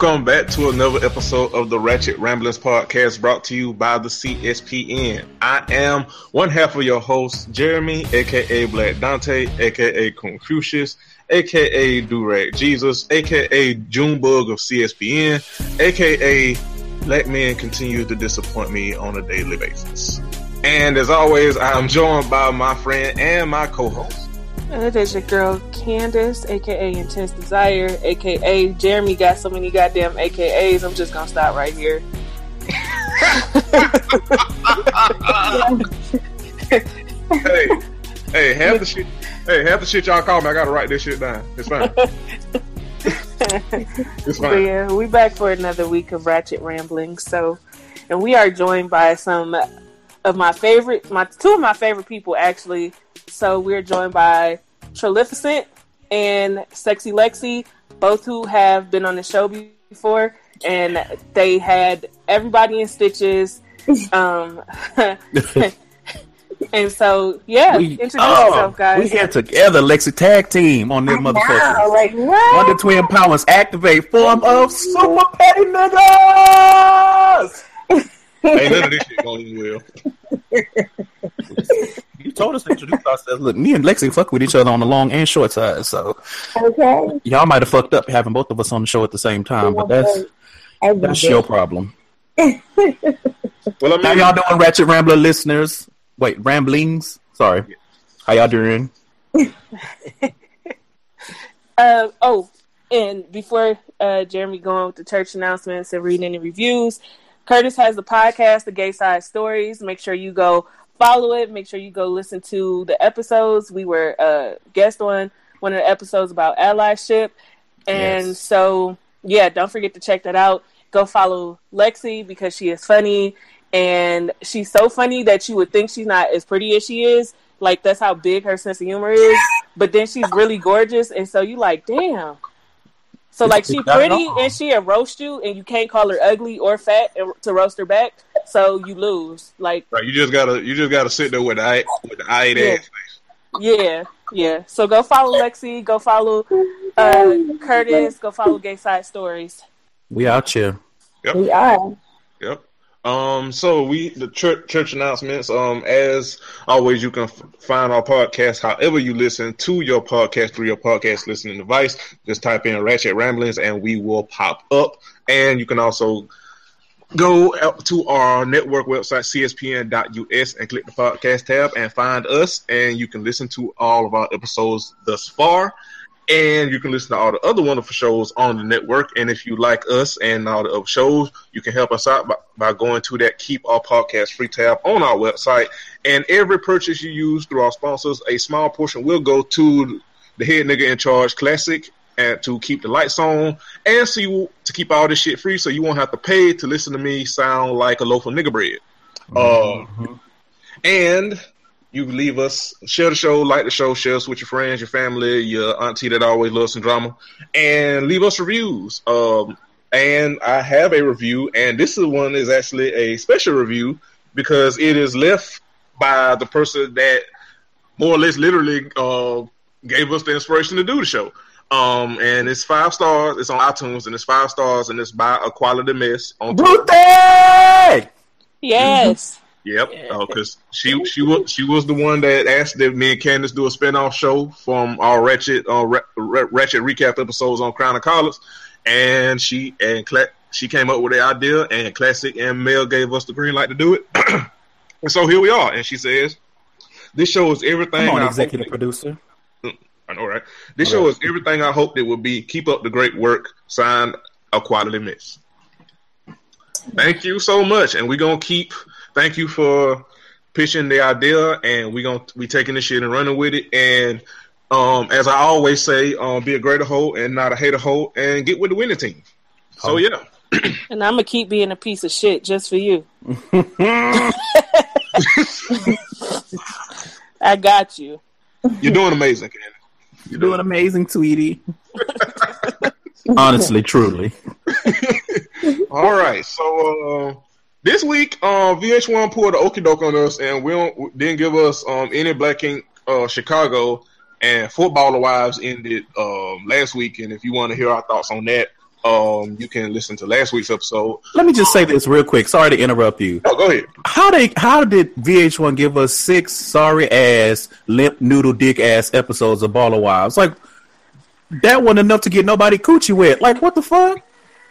Welcome back to another episode of the Ratchet Ramblings podcast brought to you by the CSPN. I am one half of your host, Jeremy, aka Black Dante, aka Confucius, aka Durag Jesus, aka Junebug of CSPN, aka Black men continue to disappoint me on a daily basis. And as always, I am joined by my friend and my co-host. It is your girl Candace, aka Intense Desire, aka Jeremy got so many goddamn AKAs. I'm just gonna stop right here. hey, hey, half the shit. Hey, half the shit y'all call me. I gotta write this shit down. It's fine. it's But fine. yeah, we back for another week of Ratchet Ramblings. So, and we are joined by some of my favorite, my two of my favorite people actually. So we're joined by Trilificent and Sexy Lexi, both who have been on the show before, and they had everybody in stitches. Um, and so yeah, We, introduce oh, yourself, guys. we here together, Lexi tag team on this motherfucker. like what? Wonder Twin Powers activate form of super petty niggas. Ain't none of this shit going well. You told us to introduce ourselves. Look, me and Lexi fuck with each other on the long and short side, so Okay. y'all might have fucked up having both of us on the show at the same time, but that's that's your problem. Well, I How y'all doing, Ratchet Rambler listeners? Wait, ramblings. Sorry. How y'all doing? Uh, oh, and before uh, Jeremy going with the church announcements and reading any reviews, Curtis has the podcast, The Gay Side Stories. Make sure you go follow it. Make sure you go listen to the episodes. We were uh, guest on one of the episodes about allyship. And Yes. so, yeah, don't forget to check that out. Go follow Lexi because she is funny. And she's so funny that you would think she's not as pretty as she is. Like, that's how big her sense of humor is. But then she's really gorgeous. And so you like, damn. So, like, she pretty and she'll roast you, and you can't call her ugly or fat to roast her back. So you lose. Like, right, you just gotta, you just gotta sit there with the eye, with the eye Yeah. ass face. Yeah, yeah. So go follow Lexi. Go follow uh, Curtis. Go follow Gay Side Stories. We out here. We are. Yep. Um. So we the church church announcements. Um. As always, you can f- find our podcast however you listen to your podcast through your podcast listening device. Just type in Ratchet Ramblings and we will pop up. And you can also go out to our network website cspn.us and click the podcast tab and find us. And you can listen to all of our episodes thus far. And you can listen to all the other wonderful shows on the network. And if you like us and all the other shows, you can help us out by, by going to that Keep Our Podcast Free tab on our website. And every purchase you use through our sponsors, a small portion will go to the head nigga in charge classic and to keep the lights on and so you to keep all this shit free so you won't have to pay to listen to me sound like a loaf of nigga bread. Uh, and you can leave us share the show, like the show, share us with your friends, your family, your auntie that always loves some drama, and leave us reviews. Um, and I have a review, and this is one is actually a special review because it is left by the person that more or less literally uh, gave us the inspiration to do the show. Um, and it's five stars. It's on iTunes, and it's five stars, and it's by a quality mess on Twitter. Brute! Yes. Yep, because she she was she was the one that asked that me and Candace do a spinoff show from our Ratchet uh, Ra- Ra- Ratchet recap episodes on Crown of Collars, and she and Cla- she came up with the idea, and Classic and Mel gave us the green light to do it, and so here we are. And she says, "This show is everything." Come on, I executive hoped producer. it- I know, right? This show is everything I hoped it would be. Keep up the great work. Signed, a quality miss. Thank you so much, and we're gonna keep thank you for pitching the idea, and we're gonna we taking this shit and running with it. And um, as I always say, um, be a greater hoe and not a hater hoe, and get with the winning team. So Oh. yeah, And I'm gonna keep being a piece of shit just for you. I got you. you're doing amazing, Candy. You're doing amazing, Tweety. Honestly, truly. All right, so uh, this week, um, VH1 pulled the okie doke on us, and we don't, didn't give us um, any Black Ink uh, Chicago and Footballer Wives ended um, last week. And if you want to hear our thoughts on that, um, you can listen to last week's episode. Let me just say this real quick. Sorry to interrupt you. Oh, go ahead. How they how did VH1 give us six sorry ass limp noodle dick ass episodes of Baller Wives? Like that wasn't enough to get nobody coochie wet. Like what the fuck?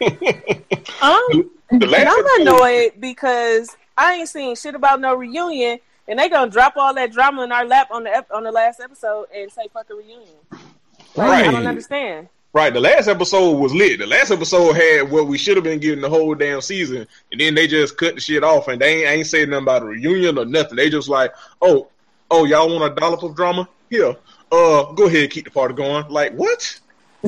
Um, The last and I'm annoyed because I ain't seen shit about no reunion, and they gonna drop all that drama in our lap on the ep- on the last episode and say fuck a reunion. Like, I don't understand. Right, the last episode was lit. The last episode had what we should have been getting the whole damn season, and then they just cut the shit off, and they ain't, ain't saying nothing about a reunion or nothing. They just like, oh, oh, y'all want a dollop of drama? Here, uh, go ahead, keep the party going. Like what?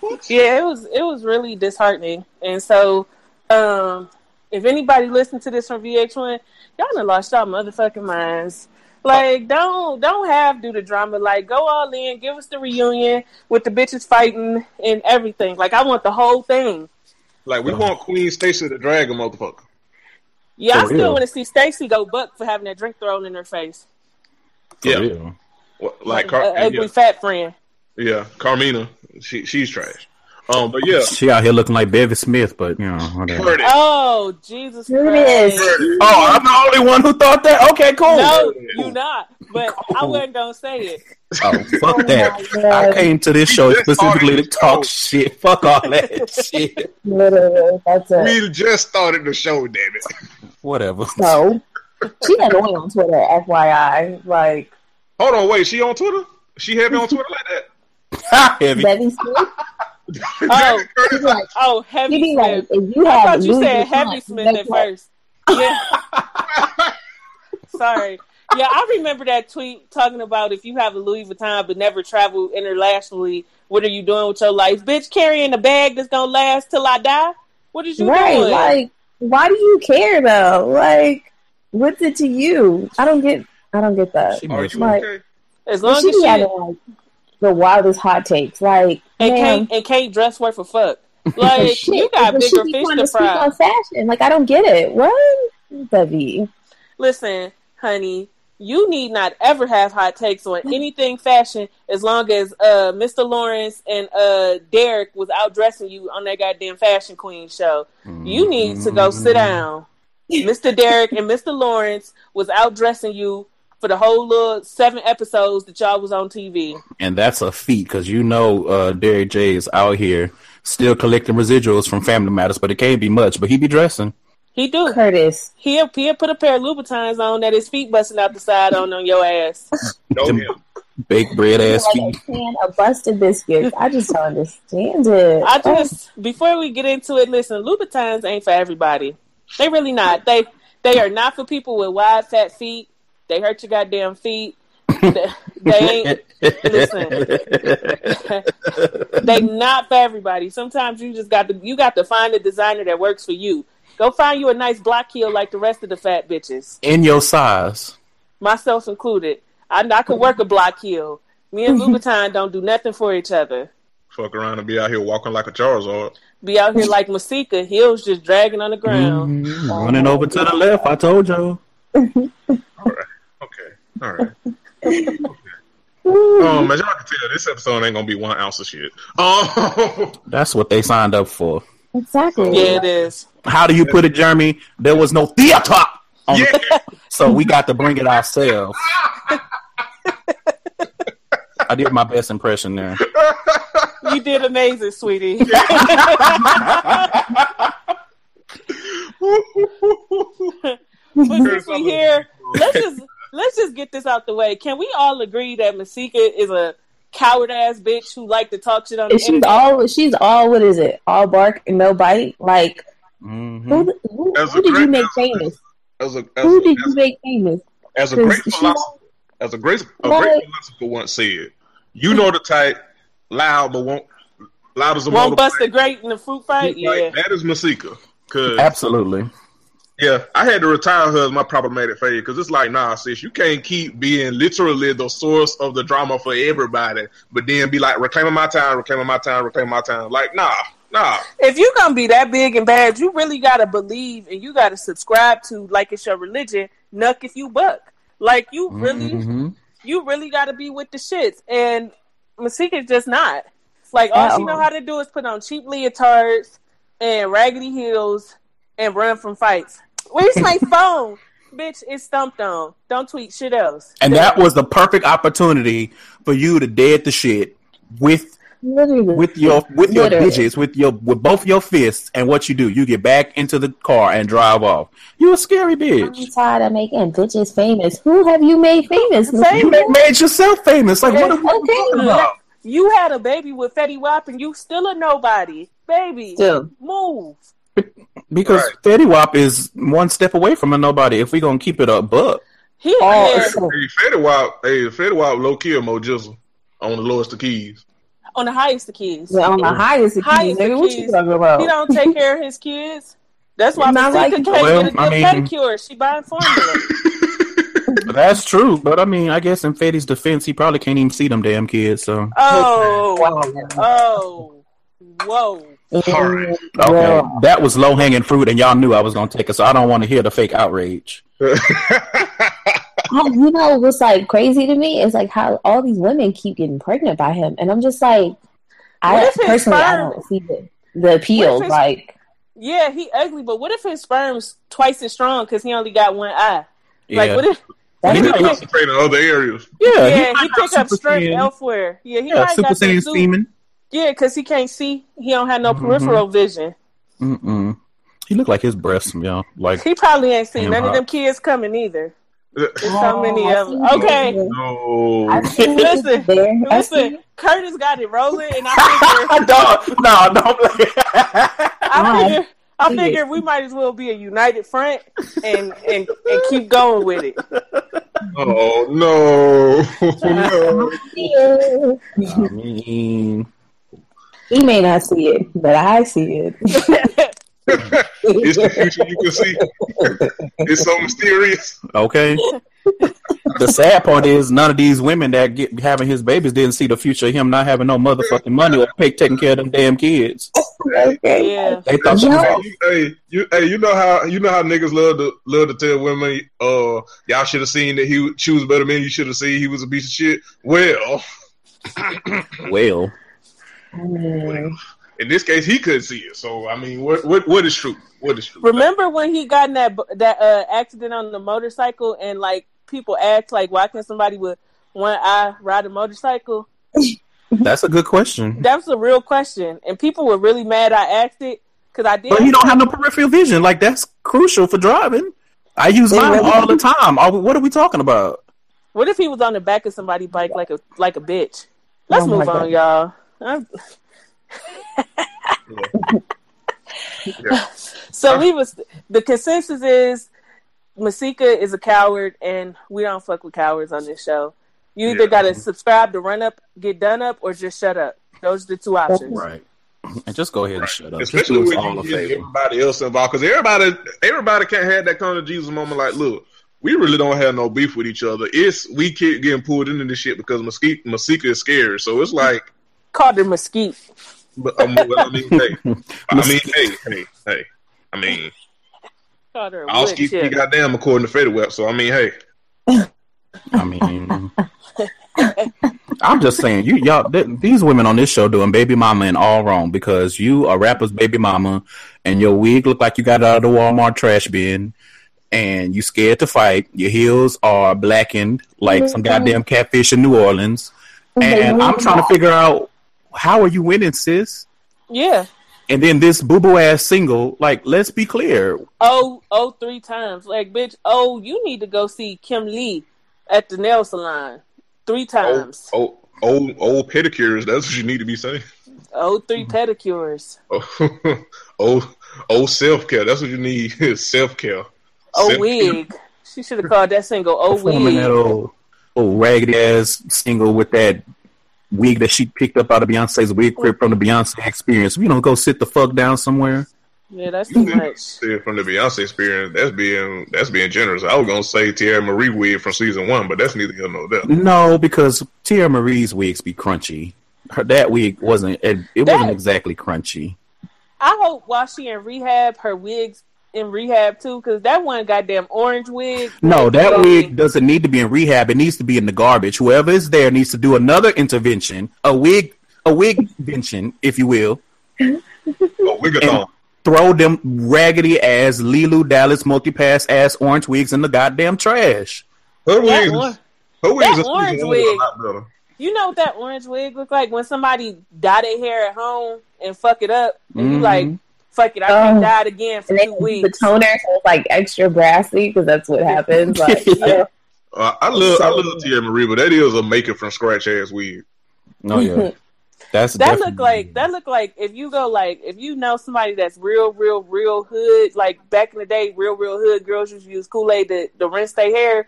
what? Yeah, it was it was really disheartening, and so um, if anybody listened to this from VH1, y'all done lost y'all motherfucking minds. Like, don't don't have do the drama. Like, go all in, give us the reunion with the bitches fighting and everything. Like, I want the whole thing. Like we want Queen Stacy to drag a motherfucker. Yeah, I still real. want to see Stacy go buck for having that drink thrown in her face. For Yeah. real. What- Like, a Car- ugly yeah, fat friend. yeah, Carmina, she she's trash. Um, but yeah, She out here looking like Bevy Smith, but you know, whatever. Curtis. Oh Jesus Here it Christ! Curtis. Oh, I'm the only one who thought that. Okay, cool. No, you not. But I wasn't gonna say it. Oh, fuck Oh that. I came to this show specifically to talk show. shit. Fuck all that shit. Literally, that's it. We just started the show, damn it. Whatever. So she had annoying on Twitter, FYI. Like Hold on, wait, she on Twitter? She had me on Twitter like that? Heavy. Betty Smith, Oh. like, Oh, she heavy be like, Smith. if you I thought you said Vuitton, Heavy Smith at what- first. Yeah. Sorry. Yeah, I remember that tweet talking about if you have a Louis Vuitton but never travel internationally, what are you doing with your life? Bitch, carrying a bag that's gonna last till I die? What is you Right, doing? like, why do you care though? Like, what's it to you? I don't get. I don't get that. She Are you Like- okay? as long she as be she having like the wildest hot takes. Like, and man, can't and can't dress worth a fuck. Like shit, you got bigger fish to speak fry. on fashion. Like, I don't get it. What, Debbie? Listen, honey, you need not ever have hot takes on anything fashion as long as uh, Mr. Lawrence and uh, Derek was out dressing you on that goddamn Fashion Queen show. You need to go sit down. Mr. Derek and Mr. Lawrence was out dressing you for the whole little seven episodes that y'all was on TV. And that's a feat because you know uh, Derek J is out here still collecting residuals from Family Matters, but it can't be much. But he be dressing. He do. Curtis. He'll, he'll put a pair of Louboutins on that his feet busting out the side on on your ass. Know him. baked bread ass Like feet. a can of busted biscuits. I just don't understand it. I just before we get into it, listen, Louboutins ain't for everybody. They really not. They they are not for people with wide fat feet. They hurt your goddamn feet. they, they ain't listen. they not for everybody. Sometimes you just got to you got to find a designer that works for you. Go find you a nice block heel like the rest of the fat bitches, In your size. myself included. I, I could work a block heel. Me and Louboutin don't do nothing for each other. Fuck around and be out here walking like a Charizard. Be out here like Masika, heels just dragging on the ground. Mhm. Running over to the left. I told you. Okay, all right. Um, as y'all can tell, this episode ain't gonna be one ounce of shit. Um, That's what they signed up for. exactly. Yeah, it is. How do you put it, Jeremy? There was no theater. On yeah, So we got to bring it ourselves. I did my best impression there. You did amazing, sweetie. but since we here, let's just let's just get this out the way. Can we all agree that Masika is a coward ass bitch who like to talk shit on the And she's internet? all she's all what is it? All bark and no bite. Like Mhm. who who, As a who did you great- make famous? as a as Who a, did you as, make famous? as a 'Cause great philosopher, as a great a Right. great philosopher once said, "You know the type, loud but won't loud as a Won't bust the motorbike. great in the fruit fight. Yeah. Like, that is Masika. Cause Absolutely. Yeah, I had to retire her as my problematic phase because it's like, nah, sis, you can't keep being literally the source of the drama for everybody, but then be like reclaiming my time, reclaiming my time, reclaiming my time. Like, nah, nah. if you're gonna be that big and bad, you really gotta believe and you gotta subscribe to like it's your religion. Nuck if you buck. Like you really, Mhm. you really gotta be with the shits. And Masika's just not. Like all she know how to do is put on cheap leotards and raggedy heels and run from fights. Where's my phone? Bitch, it's stumped on. Don't tweet shit else. And that was the perfect opportunity for you to dead the shit with Literally. with your with your Literally. digits, with your with both your fists, and what you do, you get back into the car and drive off. You a scary bitch. I'm tired of making bitches famous. Who have you made famous? You made yourself famous. Like what are we Okay. talking about? You had a baby with Fetty Wap and you still a nobody. Baby, Still. move. Because Right. Fetty Wap is one step away from a nobody. If we gonna keep it up, but He Oh, yeah, Hey, Fetty Wap, hey, Fetty Wap, low key Mo Jizzle on the lowest of keys. on the highest of kids. Yeah, on the highest of keys, Highest of nigga. What you talking about? He don't take care of his kids. That's why Not Masika like- can't Well, get a good I mean- pedicure. She buying formula. that's true. But I mean, I guess in Fetty's defense, he probably can't even see them damn kids. So Oh, oh, whoa. Alright. Mm, okay, Yeah. that was low hanging fruit, and y'all knew I was gonna take it. So I don't want to hear the fake outrage. Oh, you know what's like crazy to me is like how all these women keep getting pregnant by him, and I'm just like, I if personally I don't see the the appeal. His- Like, Yeah, he ugly, but what if his sperm's twice as strong because he only got one eye? Yeah, Like, what if? that's he He can pick- concentrate in other areas. yeah, Yeah, might he got pick up super strength elsewhere. Yeah, he Yeah, might Super got Saiyan semen. Yeah, because he can't see. He don't have no Mhm. peripheral vision. Mm-mm. He looked like his breasts, y'all. Like He probably ain't seen Damn, none of them kids coming either. There's so Oh, many I of them. Okay. No. I see what Listen, you're there. I see listen. Curtis got it rolling, and I figure, don't, no, don't. I figure, I See figure we might as well be a united front and and and keep going with it. Oh no. no. I mean, He may not see it, but I see it. It's the future you can see. It's so mysterious. okay. the sad part is none of these women that get having his babies didn't see the future of him not having no motherfucking money or pay taking care of them damn kids. okay. Yeah, They thought she Yo. was Hey, you, hey, you, hey, you know how you know how niggas love to love to tell women, uh, y'all should have seen that he she was better man. You should have seen he was a piece of shit. Well, well. I in this case, he couldn't see it. So I mean, what what what is true? What is true? remember when he got in that that uh, accident on the motorcycle and like people asked like, why can somebody with one eye ride a motorcycle? That's a good question. That was a real question, and people were really mad I asked it because I did. But he don't have no peripheral vision. Like that's crucial for driving. I use mine really all the time. What are we talking about? What if he was on the back of somebody's bike like a like a bitch? Let's Oh move on, God. y'all. I'm- Yeah. So we was the consensus is Masika is a coward, and we don't fuck with cowards on this show. You either Yeah. got to subscribe to run up, get done up, or just shut up. Those are the two options. Right. And just go ahead and shut up. Especially do when all you get everybody else involved, because everybody everybody can't have that kind of Jesus moment. Like, look, we really don't have no beef with each other. It's we keep getting pulled into this shit because Masika, Masika is scared. So it's like, Called her mesquite. but um, well, I mean, hey, I mean, hey, hey, hey. I mean, Called her a I'll wood keep you goddamn according to Fetty Wap. So I mean, hey, I mean, I'm just saying, you y'all, th- these women on this show doing baby mama and all wrong because you a rapper's baby mama, and your wig look like you got it out of the Walmart trash bin, and you scared to fight. Your heels are blackened like some goddamn catfish in New Orleans, and I'm trying to figure out how are you winning, sis? Yeah. And then this boo boo ass single, like, let's be clear, Oh, oh, three times. Like, bitch, oh, you need to go see Kim Lee at the nail salon. Three old, times. old, old, old pedicures. That's what you need to be saying. Oh, three pedicures. Oh, old, old self care. That's what you need. Self care. O Seventeen. wig. She should have called that single O Performing that wig. old, old raggedy ass single with that wig that she picked up out of Beyonce's wig crib from the Beyonce experience. You know, go sit the fuck down somewhere. Yeah, that's too much. See, From the Beyonce experience, that's being that's being generous. I was gonna say Teairra Mari wig from season one, but that's neither here nor there. No, because Tia Marie's wigs be crunchy. Her that wig wasn't. It, it That- wasn't exactly crunchy. I hope while she in rehab, her wigs in rehab too, because that one goddamn orange wig. No, that Yeah. wig doesn't need to be in rehab. It needs to be in the garbage. Whoever is there needs to do another intervention, a wig, a wig intervention, if you will. Oh, wigathon. Throw them raggedy ass Leeloo Dallas multi-pass ass orange wigs in the goddamn trash. Her That wigs, one- her wigs that is orange wig. was a lot better. You know what that orange wig look like when somebody dye their hair at home and fuck it up, and you Mhm. like, fuck it, I can't Oh. dye it again for two weeks. the toner, so it's like extra brassy because that's what happens. Like, yeah. Uh, I love I So- love Teairra Mari, but that is a make it from scratch ass wig. Oh yeah, that's That definitely- look like that look like if you go like if you know somebody that's real real real hood like back in the day real real hood girls used to use Kool Aid to, to rinse their hair.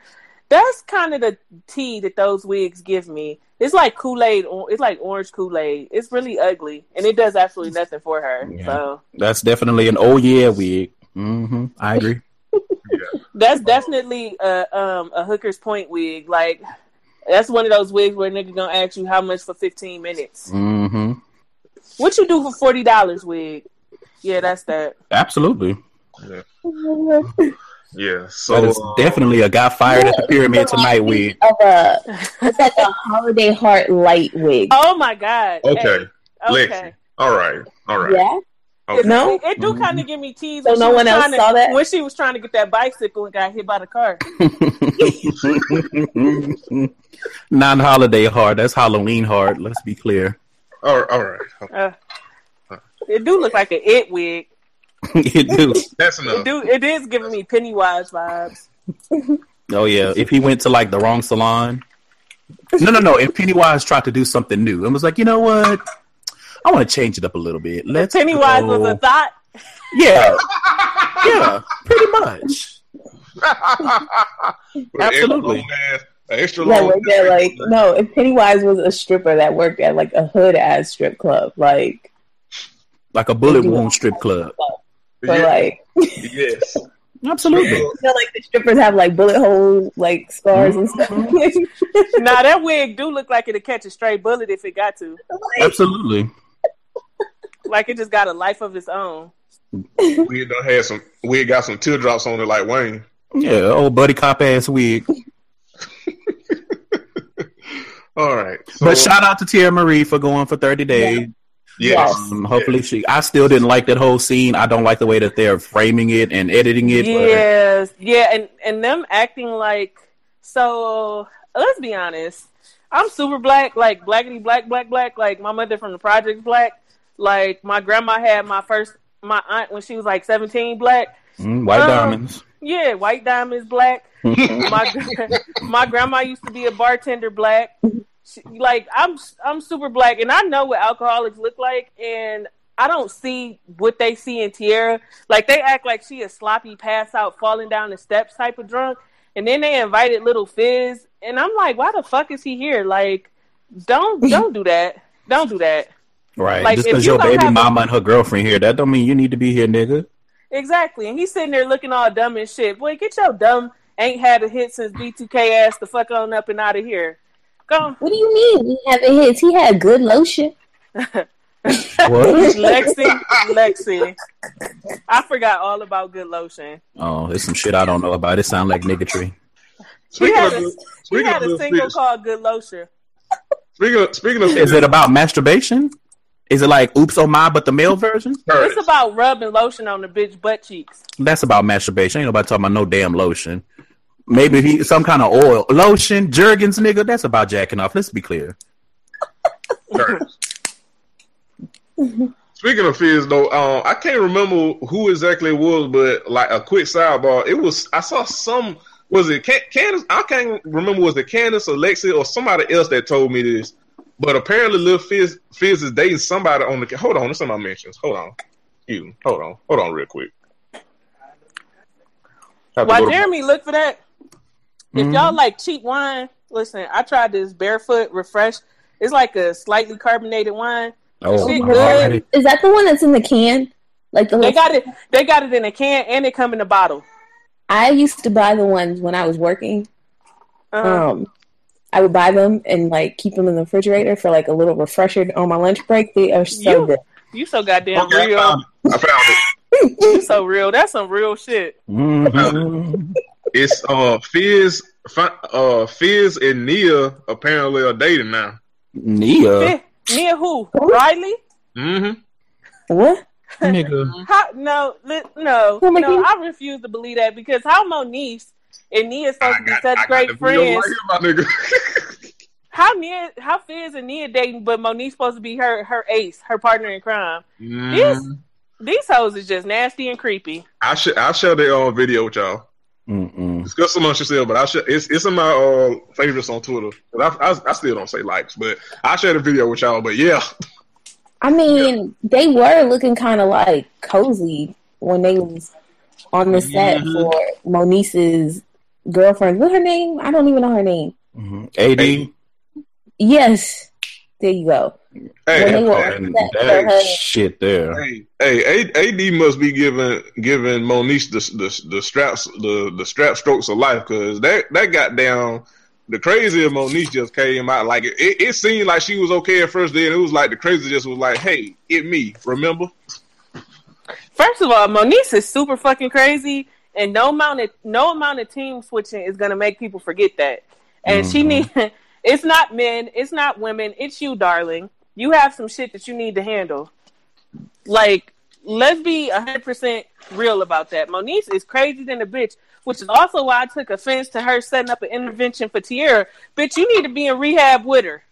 That's kind of the tea that those wigs give me. It's like Kool Aid. It's like orange Kool Aid. It's really ugly, and it does absolutely nothing for her. Yeah. So That's definitely an oh yeah wig. hmm I agree. that's definitely a um a hooker's point wig. Like that's one of those wigs where nigga gonna ask you how much for fifteen minutes. hmm What you do for forty dollars wig? Yeah, that's that. Absolutely. Yeah, so That is uh, definitely a guy fired at the pyramid tonight wig. Of a, it's like a holiday heart light wig. Oh my god. okay. Hey, okay. All right, all right. Yeah. Okay. No? it, it do Mhm. kind of give me tease. So when no she was one else trying to- saw that? when she was trying to get that bicycle and got hit by the car. Non-holiday hard. That's Halloween hard. Let's be clear. All right, all right. Uh, it do look like an it wig. it do. That's It enough. do. It is giving me Pennywise vibes. Oh yeah. If he went to like the wrong salon. No, no, no. If Pennywise tried to do something new and was like, you know what? I want to change it up a little bit. Let's Pennywise go. was a thought. Yeah. Yeah. Pretty much. With an Absolutely. Extra long ass, an extra That long like no, if Pennywise was a stripper that worked at like a hood ass strip club, like Like a bullet wound strip club. But Yeah, like yes. Absolutely. you know, like the strippers have like bullet hole like scars and stuff. Mm-hmm. Now that wig do look like it'll catch a stray bullet if it got to. Absolutely. Like it just got a life of its own. We done had some. We got some teardrops on it, like Wayne. Yeah, old buddy cop ass wig. All right, so, But shout out to Tia Marie for going for 30 days. Yes, Um, hopefully she I still didn't like that whole scene. I don't like the way that they're framing it and editing it. but- Yes, yeah, and and them acting like so. Let's be honest. I'm super black, like blackity black, black, black. Like my mother from the project black. Like my grandma had my first, my aunt when she was like 17, black. Mm, white Um, diamonds. Yeah, white diamonds, black. my my grandma used to be a bartender, black. She, like I'm I'm super black, and I know what alcoholics look like, and I don't see what they see in Tierra. Like they act like she a sloppy, pass out, falling down the steps type of drunk, and then they invited little Fizz, and I'm like, why the fuck is he here? Like, don't don't do that, don't do that. Right. like, Just if because you your baby have a- mama and her girlfriend here, that don't mean you need to be here, nigga. Exactly, and he's sitting there looking all dumb and shit. Boy, get your dumb ain't had a hit since B2K ass the fuck on up and out of here. Go, what do you mean? He haven't hits. He had good lotion. What? Lexi, Lexi. I forgot all about good lotion. oh, there's some shit I don't know about. It sound like niggatry. He Speaking had of, a, he speaking had a single Fizz, called Good Lotion. speaking of, speaking of, Is it about masturbation? Is it like oops oh my but the male version? Curtis, It's about rubbing lotion on the bitch butt cheeks. That's about masturbation. Ain't nobody talking about no damn lotion. Maybe he some kind of oil. Lotion, Jergens, nigga, that's about jacking off. Let's be clear. Curtis. Speaking of Fizz, though, um, I can't remember who exactly it was, but like a quick sidebar, it was I saw some. Was it Can- Candace? I can't remember. Was it Candace, Alexia, or somebody else that told me this? But apparently, Lil Fizz, Fizz is dating somebody on the. Hold on, this is my mentions. Hold on, you. Hold on, hold on, real quick. Why to While go to- Jeremy look for that, if Mhm. y'all like cheap wine, listen. I tried this barefoot refresh. It's like a slightly carbonated wine. oh, shit good. Is that the one that's in the can? Like the They little, got it. They got it in a can and it come in a bottle. I used to buy the ones when I was working. Uh-huh. Um, I would buy them and like keep them in the refrigerator for like a little refresher on my lunch break. They are so You- good. you so goddamn Okay, I real. found it. I found it. You so real. That's some real shit. Mhm. It's uh Fizz, uh Fizz and Nia apparently are dating now. Nia, Me, me who? Riley? Mm-hmm. What? nigga. How, no, li- no, Oh no. God. I refuse to believe that because how Moniece and Nia supposed to be such I great got the video friends. right here, nigga. How Nia, how Fizz and Nia dating, but Monique's supposed to be her her ace, her partner in crime. Mm, These hoes is just nasty and creepy. I should I share the uh, video with y'all. Mm-mm. Discuss amongst yourself, but I should it's it's in my uh, favorites on Twitter. But I, I I still don't say likes, but I shared a video with y'all. But yeah, I mean, they were looking kind of like cozy when they was on the set Mhm. for Moniece's girlfriend. What her name? I don't even know her name. Mhm. AD, Yes, there you go. When they hey, were hey, and that shit there. hey, hey, AD must be giving giving Monique the the, the straps the the strap strokes of life because that that got down. The crazy of Monique just came out like it, it. It seemed like she was okay at first. Then it was like the crazy just was like, "Hey, it me." Remember? First of all, Monique is super fucking crazy, and no amount of no amount of team switching is gonna make people forget that. And she Mhm. need. It's not men. It's not women. It's you, darling. You have some shit that you need to handle. Like, let's be hundred percent real about that. Monique is crazy than a bitch, which is also why I took offense to her setting up an intervention for Tierra. Bitch, you need to be in rehab with her.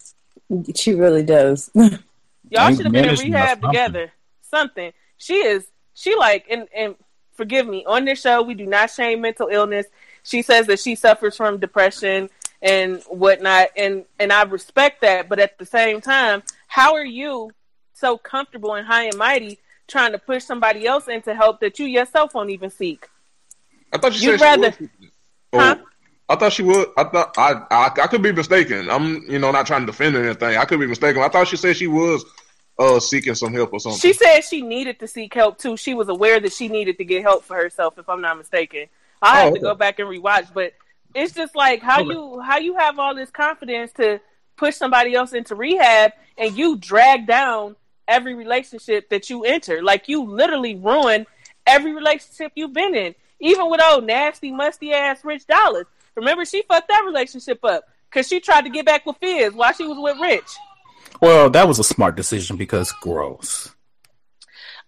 She really does. Y'all should have been in rehab something. together. Something. She is. She like and and forgive me on this show we do not shame mental illness. She says that she suffers from depression and whatnot, and and I respect that. But at the same time, how are you so comfortable and high and mighty trying to push somebody else into help that you yourself won't even seek? I thought you You'd said rather- she was. Oh, Huh? I thought she would. I thought I, I I could be mistaken. I'm you know not trying to defend or anything. I could be mistaken. I thought she said she was uh seeking some help or something. She said she needed to seek help too. She was aware that she needed to get help for herself, if I'm not mistaken. I Oh, have to okay. go back and rewatch, but it's just like how Okay. you how you have all this confidence to push somebody else into rehab and you drag down every relationship that you enter. Like you literally ruin every relationship you've been in. Even with old nasty, musty ass Rich Dollaz. Remember she fucked that relationship up because she tried to get back with Fizz while she was with Rich. Well, that was a smart decision because gross.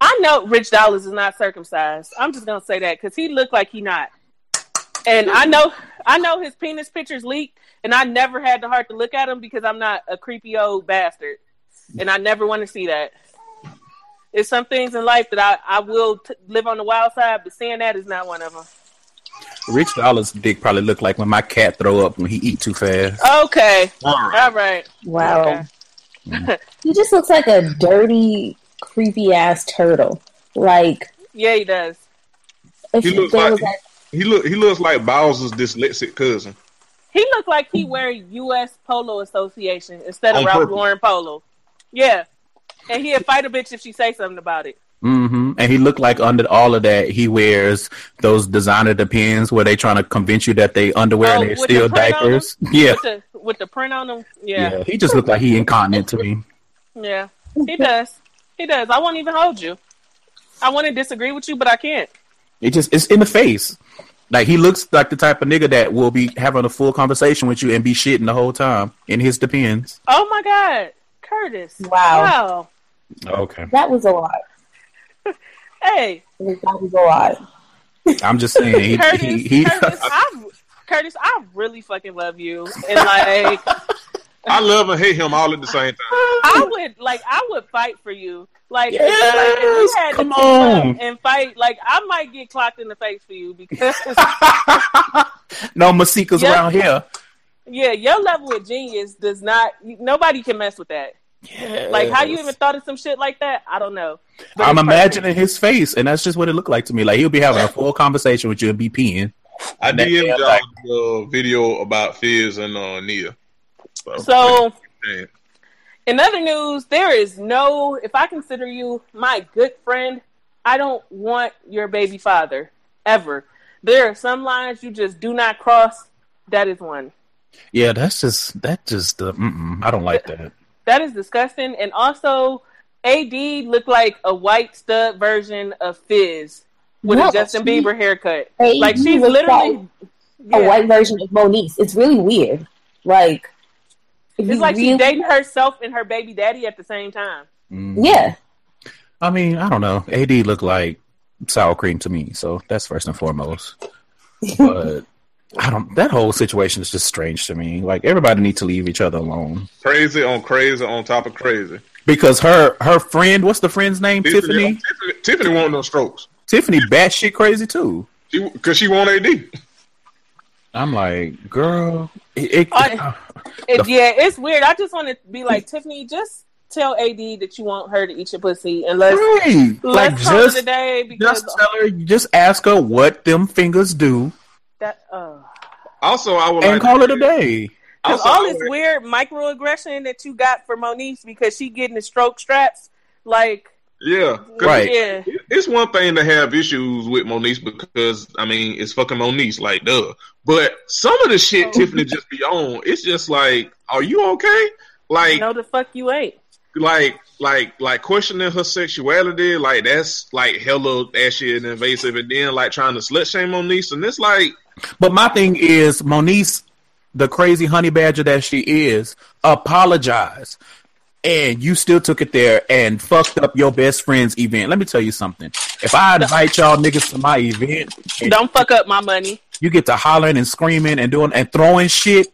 I know Rich Dollaz is not circumcised. I'm just gonna say that because he looked like he not. And I know, I know his penis pictures leaked, and I never had the heart to look at him because I'm not a creepy old bastard, and I never want to see that. There's some things in life that I, I will t- live on the wild side, but seeing that is not one of them. Rich Dollaz's dick probably look like when my cat throw up when he eat too fast. Okay, All right. all right. Wow. Okay. He just looks like a dirty, creepy ass turtle. Like Yeah, he does. if He looks there like was that he look he looks like Bowser's dyslexic cousin. He looked like he wear U.S. Polo Association instead of On Ralph purpose. Lauren Polo. Yeah, and he'd fight a bitch if she say something about it. Mm-hmm. And he looked like under all of that, he wears those designer depends where they trying to convince you that they underwear Oh, and they're with still the diapers. Yeah. with the with the print on them. yeah, Yeah, He just looked like he incontinent to me. yeah, he does. He does. I won't even hold you. I want to disagree with you, but I can't. It just it's in the face. Like he looks like the type of nigga that will be having a full conversation with you and be shitting the whole time in his depends. Oh my God, Curtis! Wow. Wow. Okay. that was a lot. Hey, That was a lot. I'm just saying he, Curtis. he, he Curtis, I, Curtis, I really fucking love you, and like. I love and hate him all at the same time. I would like I would fight for you. Like, if, like, if you had come to on. and fight, like I might get clocked in the face for you because no Masika's Yeah. around here. yeah, your level of genius does not. Nobody can mess with that. Like, how you even thought of some shit like that? I don't know. But I'm it's perfect. imagining his face, and that's just what it looked like to me. Like he'll be having a full conversation with you and be peeing. I That DM'd y'all the video about Fizz and uh, Nia. So, So, yeah. in other news, there is no. If I consider you my good friend, I don't want your baby father ever. There are some lines you just do not cross. That is one. Yeah, that's just that just uh, mm-mm, I don't like that. That is disgusting. And also, AD looked like a white stud version of Fizz with No, a Justin she- Bieber haircut. AD Like she's literally a yeah. white version of Monique. It's really weird. Like, if It's you like she's really- dating herself and her baby daddy at the same time. Mm. Yeah, I mean, I don't know. AD looked like sour cream to me, so that's first and foremost. But I don't. That whole situation is just strange to me. Like everybody needs to leave each other alone crazy on crazy on top of crazy. because her her friend, what's the friend's name? Tiffany. Tiffany, Tiffany want no strokes. Tiffany batshit crazy too. She because she want AD. I'm like, girl, it, it, I- It, yeah, it's weird. I just want to be like Tiffany. Just tell AD that you want her to eat your pussy, and let's right. like let's call it just a day because just tell her, just ask her what them fingers do, that. Uh, Also, I would and like call to it a day. Cause all this would- weird microaggression that you got for Monique because she getting the stroke straps, like Yeah, 'cause Right. Yeah, It's one thing to have issues with Monique because I mean it's fucking Monique, like duh. But some of the shit Oh. Tiffany just be on, it's just like, are you okay? Like, no, the fuck you ain't. like, like, like questioning her sexuality, like that's like hella ashy and invasive, and then like trying to slut shame Monique, and it's like, But my thing is, Monique, the crazy honey badger that she is, apologize. And you still took it there and fucked up your best friend's event. Let me tell you something. If I invite y'all niggas to my event, Don't fuck up my money. you get to hollering and screaming and doing and throwing shit,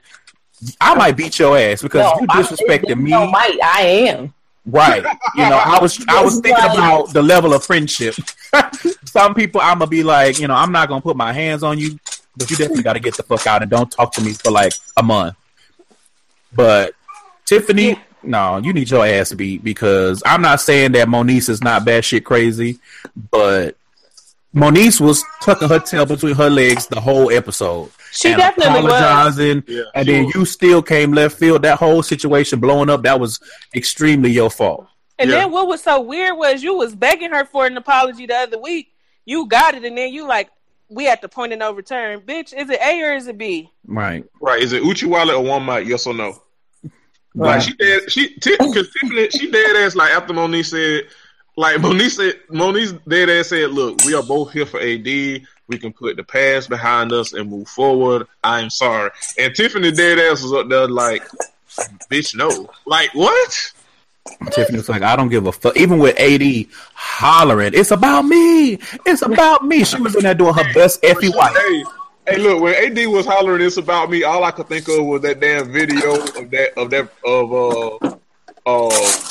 I might beat your ass because no, you disrespected me. No, might I am. Right. You know, I was I was thinking about the level of friendship. Some people I'm gonna be like, you know, I'm not gonna put my hands on you, but you definitely gotta get the fuck out and don't talk to me for like a month. But Tiffany, no, you need your ass beat because I'm not saying that Monique is not bad shit crazy, but Monique was tucking her tail between her legs the whole episode. She and definitely was. apologizing, Yeah, and then was. you still came left field. That whole situation blowing up, that was extremely your fault. And Yeah. then what was so weird was you was begging her for an apology the other week. You got it, and then you like, we at the point of no return, bitch. Is it A or is it B? Right. right? Is it Uchiwale or one mic? Yes or no? Like she dead, she because Tiffany she dead ass like after Monique said, like Monique said, Monique's dead ass said, "Look, we are both here for AD. We can put the past behind us and move forward. I'm sorry." And Tiffany dead ass was up there like, "Bitch, no." Like what? Tiffany was like, I don't give a fuck. Even with AD hollering, it's about me. It's about me. She was in there doing her best Effie White. Hey, hey, look, when AD was hollering this about me, all I could think of was that damn video of that of that of uh uh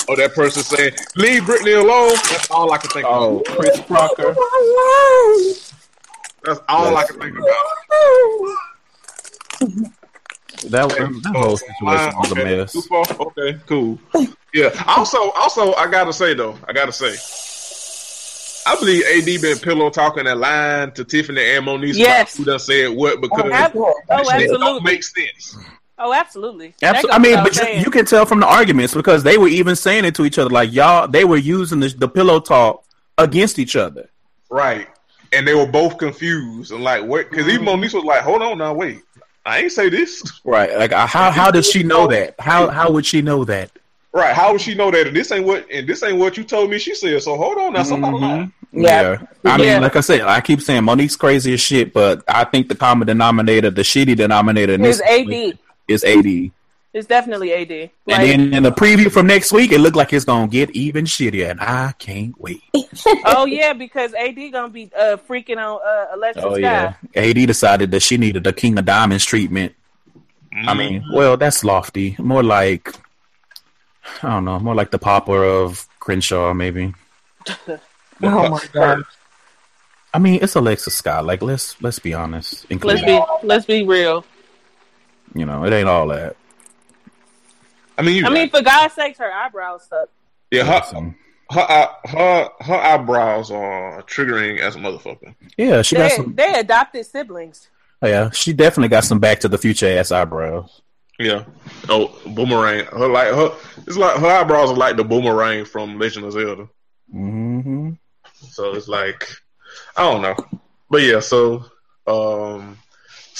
of that person saying, "Leave Brittany alone." That's all I could think Oh, of. Chris Crocker. That's all I could think about. That, that whole situation was a mess. Okay, cool. Yeah. Also, also, I gotta say though, I gotta say, I believe AD been pillow talking that line to Tiffany and Monique Yes. about who done said what because Ab- oh, that shit don't make sense. Oh, absolutely. Absol- That I mean, but you, you can tell from the arguments because they were even saying it to each other. Like y'all, they were using the, the pillow talk against each other. Right. And they were both confused and like, what? Because even Monique was like, hold on now, wait. I ain't say this. Right. Like uh, how how does she know that? How how would she know that? Right. How would she know that? And this ain't what and this ain't what you told me she said. So hold on now. Somebody lied. Yeah. I mean, Yeah. like I said, I keep saying Monique's crazy as shit, but I think the common denominator, the shitty denominator in Is AD. is AD. It's definitely AD. And then in the preview from next week, it looked like it's gonna get even shittier, and I can't wait. oh yeah, because AD gonna be uh, freaking on uh, Alexis Oh Sky. yeah, AD decided that she needed the King of Diamonds treatment. I mean, well, that's lofty. More like I don't know, more like the popper of Crenshaw, maybe. Oh my god. I mean, it's Alexis Scott. Like, let's let's be honest. Let's be let's be real. you know, it ain't all that. I mean, you I mean, for God's sakes, her eyebrows suck. yeah, her, So, her her her eyebrows are triggering as a motherfucker. yeah, she got They some. they adopted siblings. Oh, yeah, she definitely got some Back to the Future ass eyebrows. Yeah. Oh, boomerang. Her like her. It's like her eyebrows are like the boomerang from Legend of Zelda. Mm-hmm. So it's like I don't know, but yeah. So um,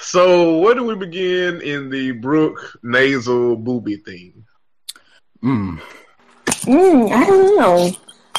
so where do we begin in the Brooke nasal booby thing? Mm. Mm, I don't know.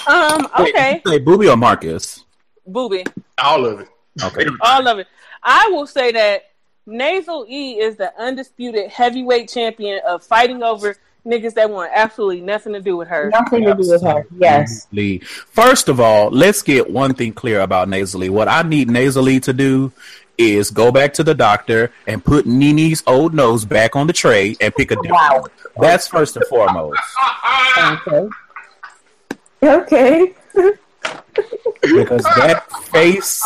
Um. Okay. Wait, say Booby or Marcus? Booby. All of it. Okay. All of it. I will say that Nasal E is the undisputed heavyweight champion of fighting over niggas that want absolutely nothing to do with her. Nothing to do with her. Yes. Lee. First of all, let's get one thing clear about nasally. What I need nasally to do is go back to the doctor and put Nini's old nose back on the tray and pick a different Wow. one. That's first and foremost. Okay. Okay. Because that face,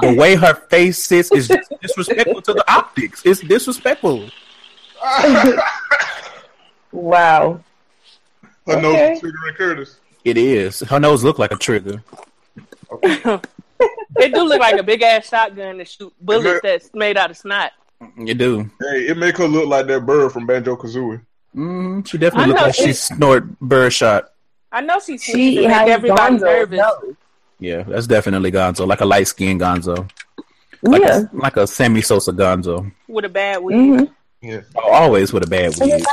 the way her face sits, is disrespectful to the optics. It's disrespectful. Wow. Her Okay. nose is Trigger and Curtis. It is. Her nose look like a trigger. It do look like a big ass shotgun to shoot bullets that's made out of snot. You do. Hey, it make her look like that bird from Banjo Kazooie. Mm, she definitely I look like she snort bird shot. I know she's She she has make everybody Gonzo's nervous. nose. Yeah, that's definitely Gonzo, like a light skinned Gonzo, like Yeah. a, like a Sammy Sosa Gonzo. with a bad wig. hmm Yeah. Oh, always with a bad wig. like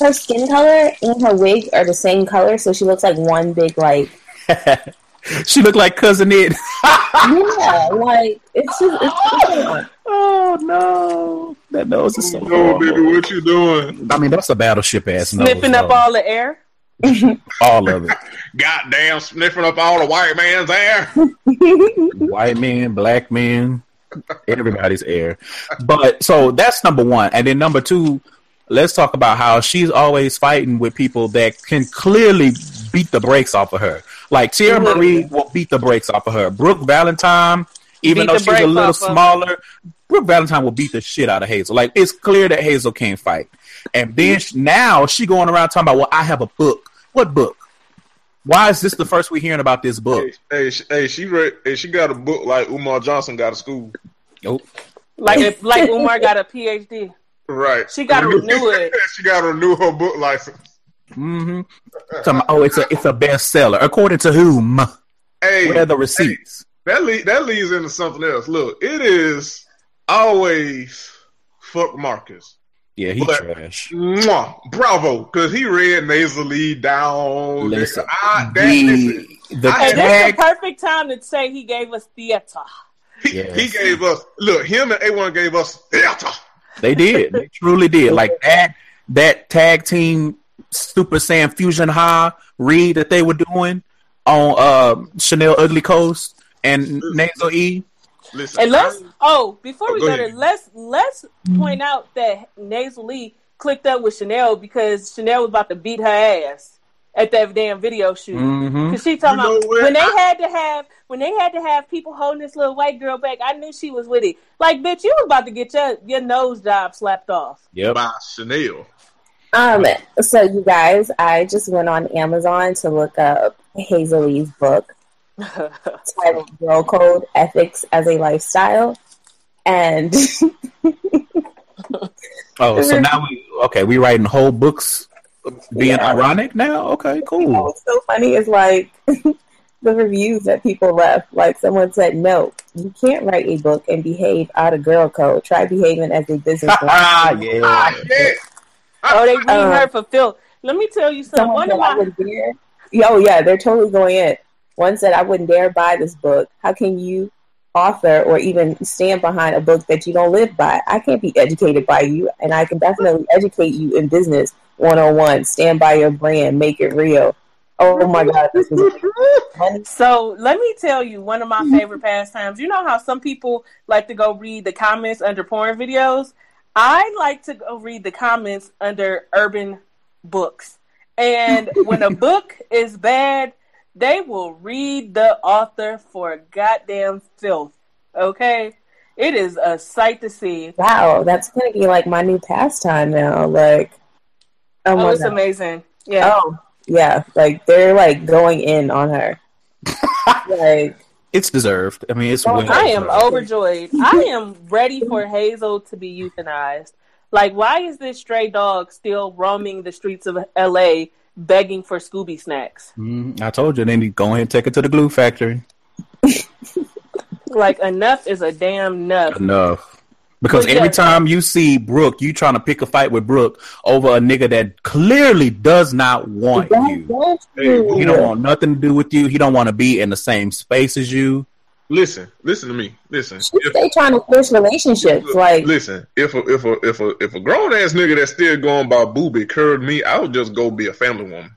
her skin color and her wig are the same color, so she looks like one big like she looked like cousin it. yeah, like it's just it's, it's oh no, that nose is so. No, baby, what you doing? I mean, that's a battleship ass nose. Sniffing up though. all the air. All of it. Goddamn, sniffing up all the white man's air. White men, black men, everybody's air. But so that's number one, and then number two. Let's talk about how she's always fighting with people that can clearly beat the brakes off of her. Like Teairra Mhm. Mari will beat the brakes off of her. Brooke Valentine, even Beat though she's a little off of her. smaller, Brooke Valentine will beat the shit out of Hazel. Like it's clear that Hazel can't fight. And then sh- now she going around talking about, well, I have a book. What book? Why is this the first we're hearing about this book? Hey, hey, she, hey, she read. Hey, she got a book like Umar Johnson got a school. Nope. Like if, like Umar got a PhD. Right. She gotta renew it. she got to renew her book license. Mm-hmm. About, oh, it's a it's a bestseller. According to whom? Hey, Where are the receipts? that le- that leads into something else. Look, it is always fuck Marcus. Yeah, he But- trash. Mwah, bravo, because he read nasally down. Listen, I, that, the listen, the I- Hey, this is the perfect time to say he gave us theater. he, Yes. he gave us look. Him and A1 gave us theater. They did. They truly did. Like that that tag team Super Saiyan Fusion High read that they were doing on uh, Chanel Ugly Coast and Nasal E. Listen, And let's oh, before Oh, we go go ahead. there, let's let's point out that Nasal Lee clicked up with Chanel because Chanel was about to beat her ass at that damn video shoot. Mm-hmm. Cause she talking You know about what? when they I- had to have when they had to have people holding this little white girl back, I knew she was with it. Like, bitch, you was about to get your your nose job slapped off. Yep. by Chanel. Um, so you guys, I just went on Amazon to look up Hazel-E's book titled Girl Code Ethics as a Lifestyle. And Oh, so now we okay. We writing whole books being Yeah. ironic now. Okay, cool. what's so funny is like the reviews that people left. Like someone said, no, you can't write a book and behave out of girl code. Try behaving as a business. Ah, yeah. Ah, yeah. oh, they reading Uh, her for Phil. Let me tell you something. Someone One said of I my would dare. Oh yeah, they're totally going in. One said I wouldn't dare buy this book. How can you author or even stand behind a book that you don't live by? I can't be educated by you, and I can definitely educate you in business one on one. Stand by your brand, make it real. Oh my god, this was So let me tell you one of my favorite pastimes. You know how some people like to go read the comments under porn videos? I like to go read the comments under urban books. And when a book is bad, they will read the author for goddamn filth. Okay? It is a sight to see. wow. That's gonna be like my new pastime now. Like, oh Oh, my it's god. amazing. Yeah. Oh yeah, like they're like going in on her. like it's deserved. I mean, it's. Well I am deserved. overjoyed. I am ready for Hazel to be euthanized. Like, why is this stray dog still roaming the streets of LA begging for Scooby snacks? Mhm. I told you. Then you go ahead and take it to the glue factory. Like, enough is a damn enough. Enough. Because Well, every yeah. time you see Brooke, you trying to pick a fight with Brooke over a nigga that clearly does not want you. Hey, He don't want nothing to do with you. He don't want to be in the same space as you. Listen, listen to me. Listen. If, They trying to push relationships. Like listen, if a if a if a if a grown ass nigga that's still going by booby curved me, I would just go be a family woman.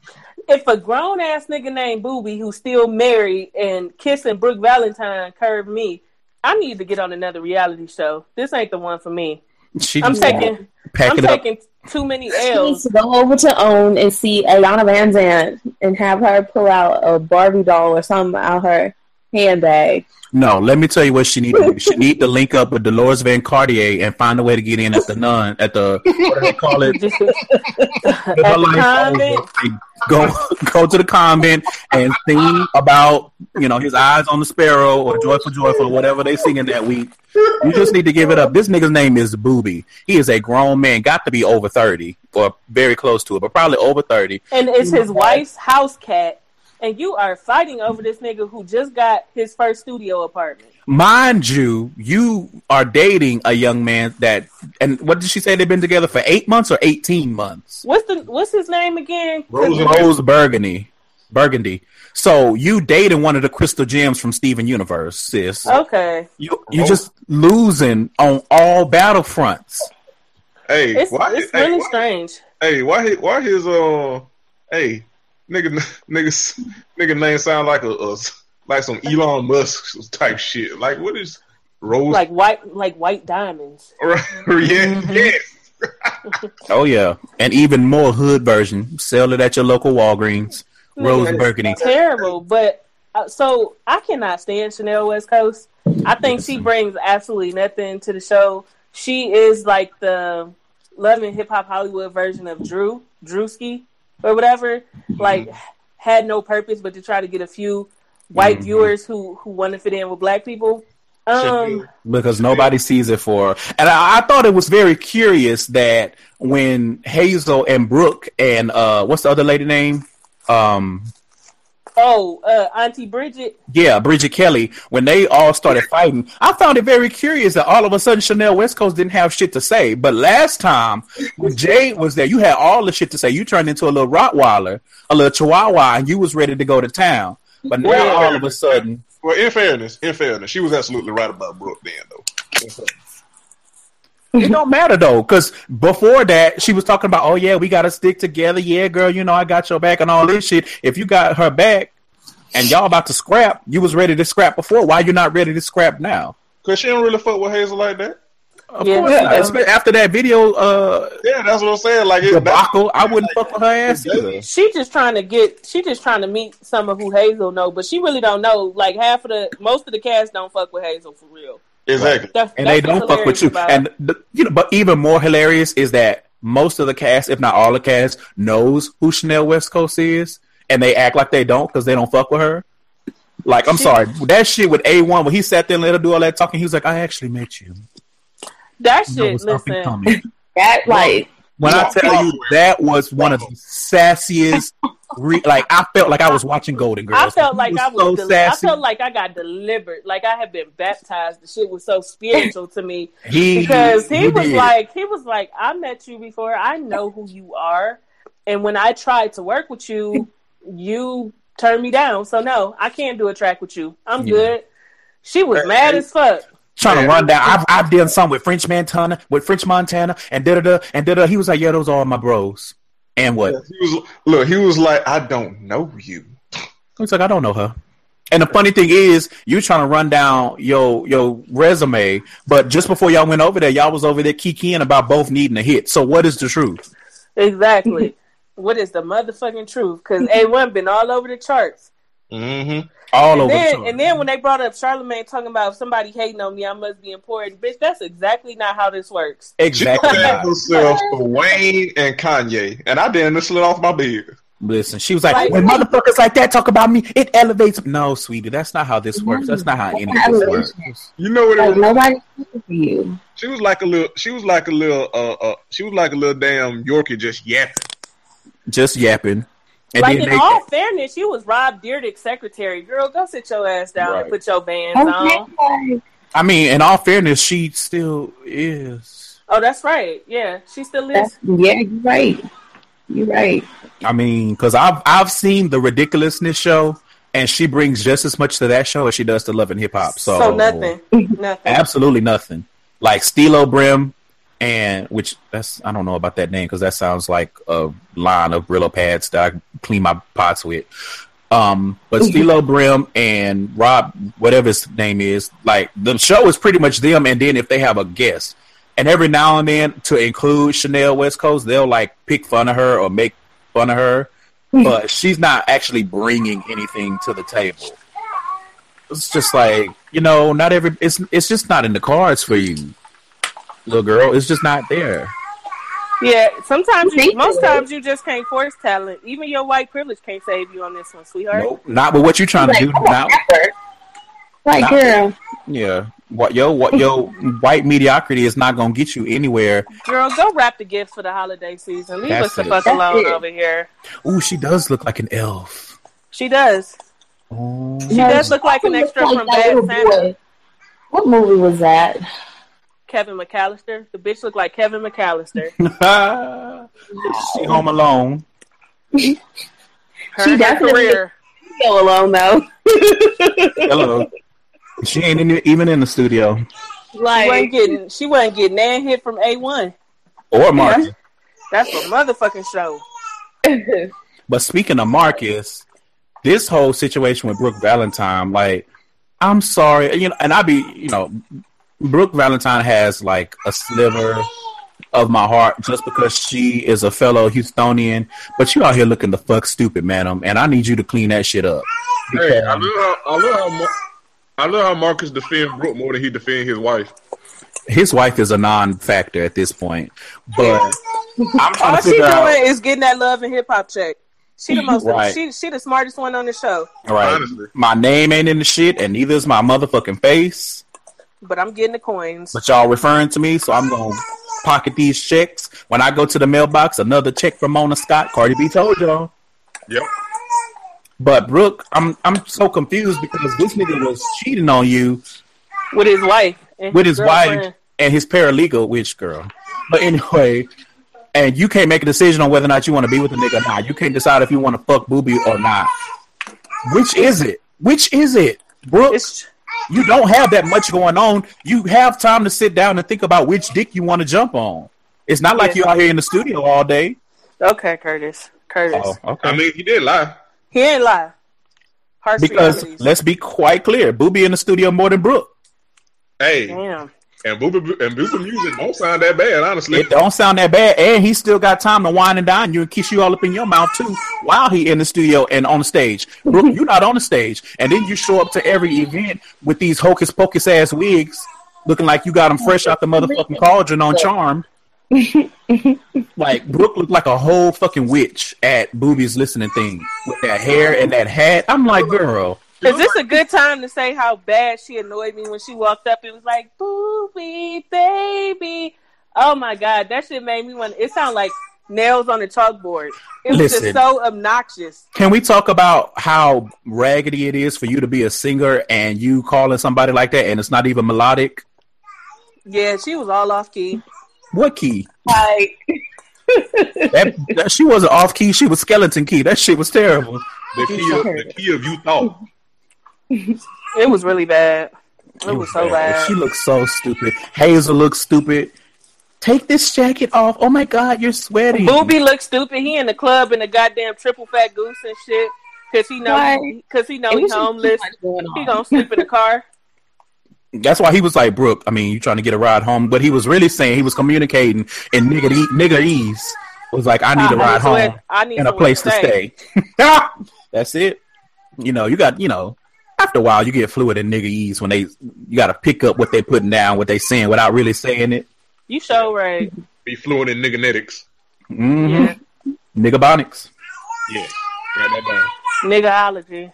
If a grown ass nigga named Booby who's still married and kissing Brooke Valentine curved me, I need to get on another reality show. This ain't the one for me. She I'm taking pack I'm it up. taking too many she needs L's. to go over to Own and see Iyanla Vanzant and have her pull out a Barbie doll or something out her handbag. No, let me tell you what she need to do. She need to link up with Deloris Van Cartier and find a way to get in at the nun at the what do they call it? At the life over. Go go to the convent and sing about you know his eyes on the sparrow or joyful joyful whatever they singing that week. You just need to give it up. This nigga's name is Booby. He is a grown man, got to be over thirty or very close to it, but probably over thirty. and it's his wife's house cat, and you are fighting over this nigga who just got his first studio apartment. Mind you, you are dating a young man that, and what did she say? They've been together for eight months or eighteen months. What's the what's his name again? Rose Rose Burgundy, Burgundy. So you dating one of the crystal gems from Steven Universe, sis. Okay, You you just losing on all battlefronts. Hey, it's why? it's hey, really why- strange. Hey, why? His, why his uh? Hey, nigga, nigga, nigga name sound like a, a like some Elon Musk type shit. Like what is Rose? Like white like white diamonds. yeah, Mm-hmm. yeah. Oh yeah, and even more hood version. Sell it at your local Walgreens. Rose Nigga, Burgundy. Terrible, but uh, so I cannot stand Chanel West Coast. I think she brings absolutely nothing to the show. She is like the Love and Hip Hop Hollywood version of Drew Drewski or whatever. Like had no purpose but to try to get a few white Mhm. viewers who who want to fit in with black people. Um, because nobody sees it for her. And I, I thought it was very curious that when Hazel and Brooke and uh, what's the other lady name? Um, oh, uh, Auntie Bridget. yeah, Bridget Kelly. When they all started fighting, I found it very curious that all of a sudden Chanel West Coast didn't have shit to say. But last time when Jade was there, you had all the shit to say. You turned into a little Rottweiler, a little Chihuahua, and you was ready to go to town. But now Well, all of a sudden, Well, in fairness, in fairness, she was absolutely right about Brooke then, though. In fairness. It don't matter though, because before that she was talking about, oh yeah, we gotta stick together. Yeah, girl, you know I got your back and all this shit. If you got her back and y'all about to scrap, you was ready to scrap before. Why you not ready to scrap now? Cause she don't really fuck with Hazel like that. Of Yeah. course not. Espe- After that video uh Yeah, that's what I'm saying. Like it, debacle, I wouldn't fuck with her ass either. She just trying to get. She just trying to meet some of who Hazel know, but she really don't know. Like half of the, most of the cast don't fuck with Hazel for real. Exactly. That's, And that's they don't fuck with you. about And the, you know, but even more hilarious is that most of the cast, if not all the cast, knows who Chanel West Coast is, and they act like they don't because they don't fuck with her. Like, I'm She- sorry, that shit with A one when he sat there and let her do all that talking, he was like, "I actually met you." that shit. what's up and Listen. That like When I tell you that was one of the sassiest, re- like I felt like I was watching Golden Girls. I felt He like I was. so del- I felt like I got delivered. Like I had been baptized. The shit was so spiritual to me he because he was did. like, he was like, I met you before. I know who you are, and when I tried to work with you, you turned me down. So no, I can't do a track with you. I'm Yeah. good. She was uh, mad as fuck. Trying to run down. I've I've done some with French Montana, with French Montana, and da da da and da da. He was like, "Yeah, those are all my bros." And what? He was look. He was like, I don't know you. He's like, "I don't know her." And the funny thing is, you trying to run down your your resume, but just before y'all went over there, y'all was over there kikiing about both needing a hit. So what is the truth? Exactly. what is the motherfucking truth? Because A1 been all over the charts. Mm-hmm. All And over. then, the and then when they brought up Charlemagne talking about if somebody hating on me, I must be important. Bitch, that's exactly not how this works. Exactly. compared not. herself to Wayne and Kanye, and I didn't slid off my beard. Listen, she was like, Like- when motherfuckers like that talk about me, it elevates. No, sweetie, that's not how this works. That's not how any of this works. You know what it Like was? nobody's looking for you. She was like a little. She was like a little. Uh, uh, she was like a little damn Yorkie just yapping. Just yapping. And like in they, all fairness, you was Rob Dyrdek's secretary. Girl, go sit your ass down Right. and put your bands oh, on. I mean, in all fairness, she still is. Oh, that's right. Yeah, she still is. That's, yeah, you're right. You're right. I mean, because I've I've seen the ridiculousness show, and she brings just as much to that show as she does to Love and Hip Hop. So, So, nothing, nothing. absolutely nothing. Like Steelo Brim, and which that's I don't know about that name because that sounds like a line of Brillo pads that I clean my pots with. Um, but Steelo Brim and Rob, whatever his name is, like the show is pretty much them. And then if they have a guest, and every now and then to include Chanel West Coast, they'll like pick fun of her or make fun of her, but she's not actually bringing anything to the table. It's just like you know, not every it's it's just not in the cards for you, little girl. It's just not there. Yeah, sometimes you, most times you just can't force talent. Even your white privilege can't save you on this one, sweetheart. Nope, not with what you're trying to Like, do come now. on, effort. Like, Not- girl, Yeah, what yo, what yo, white mediocrity is not gonna get you anywhere. Girl, go wrap the gifts for the holiday season. Leave That's us the fuck That's alone it. over here. Ooh, she does look like an elf. She does. Oh. She does look like an extra from that Bad Santa. What movie was that? Kevin McAllister. The bitch look like Kevin McAllister. she home alone. Her, She definitely- career. Go alone though. Hello. She ain't in, even in the studio She wasn't like, getting. She wasn't getting that hit from A one. or Marcus. That's a motherfucking show. But speaking of Marcus, this whole situation with Brooke Valentine, like, I'm sorry, you know, and I be, you know, Brooke Valentine has like a sliver of my heart just because she is a fellow Houstonian, but you out here looking the fuck stupid, madam, and I need you to clean that shit up. Hey, I love how I love how Mar- I love how Marcus defends Brooke more than he defends his wife. His wife is a non-factor at this point, but I'm trying All to she out. doing is getting that love and hip hop check. She the most. Right. She she the smartest one on the show. All right, Honestly. my name ain't in the shit, and neither is my motherfucking face. But I'm getting the coins. But y'all referring to me, so I'm gonna pocket these checks. When I go to the mailbox, another check from Mona Scott. Cardi B told y'all. Yep. But Brooke, I'm I'm so confused because this nigga was cheating on you with his wife. With his girlfriend. wife and his paralegal, which girl. But anyway, and you can't make a decision on whether or not you want to be with a nigga or not. You can't decide if you want to fuck booby or not. Which is it? Which is it, Brooke? It's you don't have that much going on. You have time to sit down and think about which dick you want to jump on. It's not like Yeah. you're out here in the studio all day. okay, Curtis. Curtis. Oh, okay. I mean, he did lie. He ain't lie. Harsh because realities. let's be quite clear, Booby in the studio more than Brooke. Hey, Damn. And Booby and Booby music don't sound that bad, honestly. It don't sound that bad, and he still got time to wine and dine you and kiss you all up in your mouth too while he in the studio and on the stage. Brooke, you're not on the stage, and then you show up to every event with these hocus pocus ass wigs, looking like you got them fresh out the motherfucking cauldron on Charm. like Brooke looked like a whole fucking witch at Booby's listening thing with that hair and that hat. I'm like, girl, Is this a good time to say how bad she annoyed me when she walked up and was like, "Booby, baby"? Oh my god, that shit made me want. It sounded like nails on a chalkboard. It was Listen. just so obnoxious. Can we talk about how raggedy it is for you to be a singer and you calling somebody like that and it's not even melodic? Yeah, she was all off key. What key? like, That, that- she wasn't off key. She was skeleton key. That shit was terrible. The key, of, the key of you thought. It was really bad. It was so bad. She looks so stupid. Hazel looks stupid. Take this jacket off. Oh my god, you're sweating. Booby looks stupid. He in the club in a goddamn triple fat goose and shit. Cause he know, Why? cause he know it he was just too homeless. going He on. gonna sleep in the car. That's why he was like, Brooke. I mean, you trying to get a ride home, but he was really saying he was communicating in nigga niggerese. Was like, I need a ride need somewhere- home I need and a place to stay. That's it. You know, you got you know. After a while, you get fluid in niggerese when they you got to pick up what they putting down, what they saying without really saying it. You show right. Be fluent in nigganetics. Mm-hmm. Yeah. Nigga bonics. Yeah, got that down. Niggaology.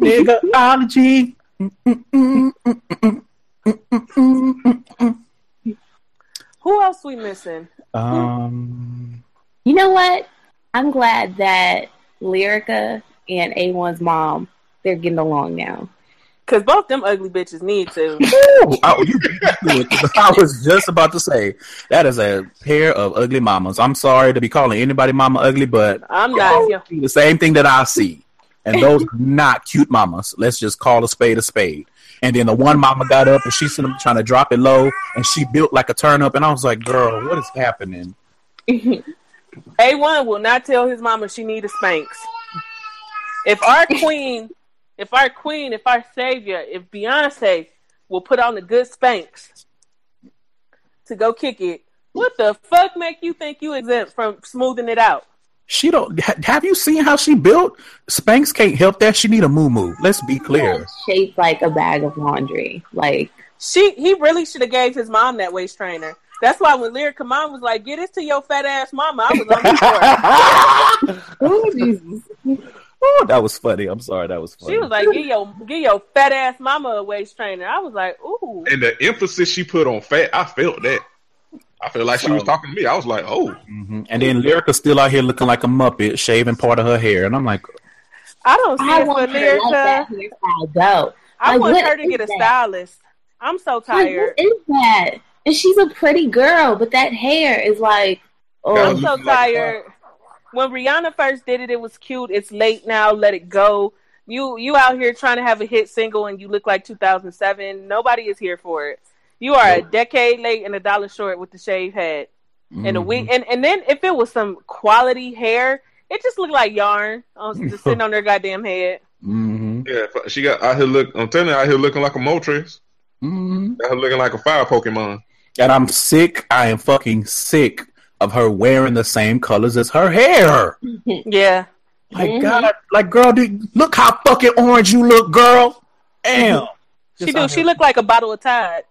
Niggaology. Who else we missing? Um, You know what? I'm glad that Lyrica and A1's mom they're getting along now. Cause both them ugly bitches need to. Ooh, I, you beat me to it. I was just about to say that is a pair of ugly mamas. I'm sorry to be calling anybody mama ugly, but I'm not. you see the same thing that I see, and those are not cute mamas. Let's just call a spade a spade. And then the one mama got up and she's trying to drop it low, and she built like a turnip, and I was like, "Girl, what is happening?" A1 will not tell his mama she need a Spanx. If our queen, if our queen, if our savior, if Beyonce will put on the good Spanx to go kick it, what the fuck make you think you exempt from smoothing it out? She don't. ha- Have you seen how she built? Spanx can't help that. She need a moo moo. Let's be clear. Shaped like a bag of laundry. Like She he really should have gave his mom that waist trainer. That's why when Lyrica mom was like, "Get this to your fat ass mama," I was on the floor. oh Jesus. Oh, that was funny. I'm sorry. That was funny. She was like, "Get your get your fat ass mama a waist trainer." I was like, "Ooh." And the emphasis she put on fat, I felt that. I felt like she was talking to me. I was like, oh, Mhm. And then Lyrica's still out here looking like a muppet, shaving part of her hair, and I'm like, I don't see I it for want her to let that Lyrica. hairstyle go. I Like, want her to get a that? stylist. I'm so Like, tired. what is that? And she's a pretty girl, but that hair is like, oh, I'm so looking like tired. When Rihanna first did it, it was cute. It's late now. Let it go. You you out here trying to have a hit single and you look like 2007. Nobody is here for it. You are a decade late and a dollar short with the shaved head and a wig. And and then if it was some quality hair, it just looked like yarn on just sitting on their goddamn head. Mhm. yeah. She got out here look. I'm telling you, out here looking like a Moltres. Mhm. Out here looking like a fire Pokemon. And I'm sick. I am fucking sick of her wearing the same colors as her hair. Yeah. Like Mhm. God, like girl, dude, look how fucking orange you look, girl. Damn. She Just do. She here- looked like a bottle of Tide.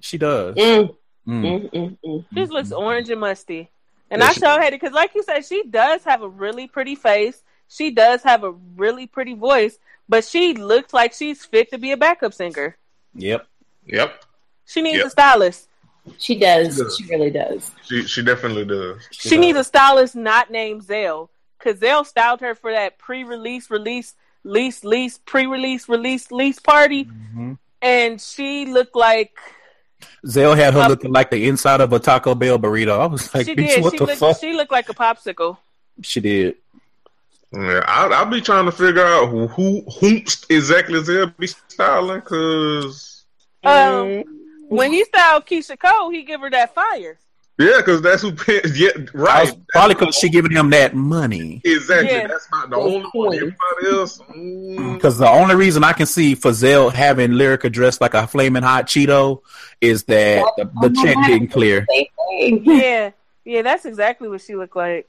She does. mm, Mm. mm, mm, mm. She just looks orange and musty. And Yeah, I she- so hated because, like you said, she does have a really pretty face. She does have a really pretty voice, but she looks like she's fit to be a backup singer. Yep. Yep. She needs Yep. a stylist. She does. She does. She really does. She she definitely does. She needs a stylist not named Zell because Zell styled her for that pre-release, release, lease, lease, pre-release, release, lease party, Mhm. and she looked like Zell had her looking like the inside of a Taco Bell burrito. I was like, she did. what She the looked, fuck? she looked like a popsicle. She did. Yeah, I, I'll be trying to figure out who who exactly they'll be styling because Um, Mm. When he styled Keyshia Cole, he give her that fire. yeah, because that's who. Yeah, right. was- probably because she giving him that money. Exactly. Yeah. That's not the only one. point. Everybody else. Mm, Because the only reason I can see for having Lyrica dressed like a flaming hot Cheeto is that the, the check didn't clear. Yeah, yeah, that's exactly what she looked like.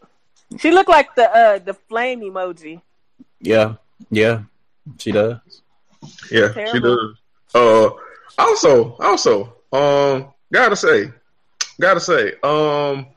She looked like the uh the flame emoji. Yeah, yeah, she does. yeah, she does. Uh, also, also, um, gotta say, gotta say, um,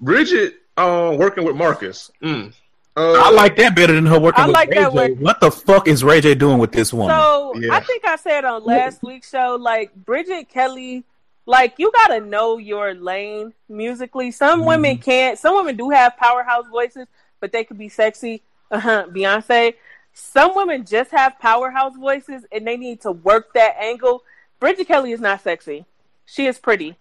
Bridget, um, working with Marcus. Mm. Uh, I like that better than her working I with like Ray J. work. What the fuck is Ray J doing with this woman? So Yeah. I think I said on last week's show, like Bridget Kelly, like you gotta know your lane musically. Some Mhm. women can't. Some women do have powerhouse voices, but they could be sexy. Uh-huh, Beyonce. Some women just have powerhouse voices, and they need to work that angle. Bridget Kelly is not sexy. She is pretty.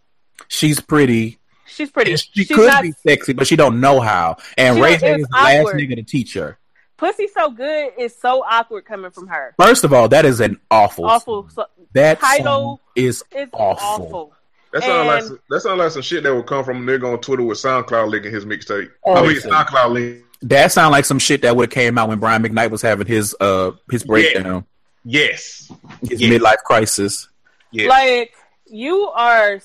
She's pretty. She's pretty. And she She's could not be sexy, but she don't know how. And She Ray don't- J it's is the last nigga to teach her. pussy so good is so awkward coming from her. First of all, that is an awful. Awful. So, That title song is it's awful. awful. that sounds like some, that sounds like some shit that would come from a nigga on Twitter with SoundCloud linking his mixtape. Oh, I mean. SoundCloud link. that sound like some shit that would have came out when Brian McKnight was having his uh his breakdown, Yes. his Yeah. midlife crisis. Yeah. Like you are,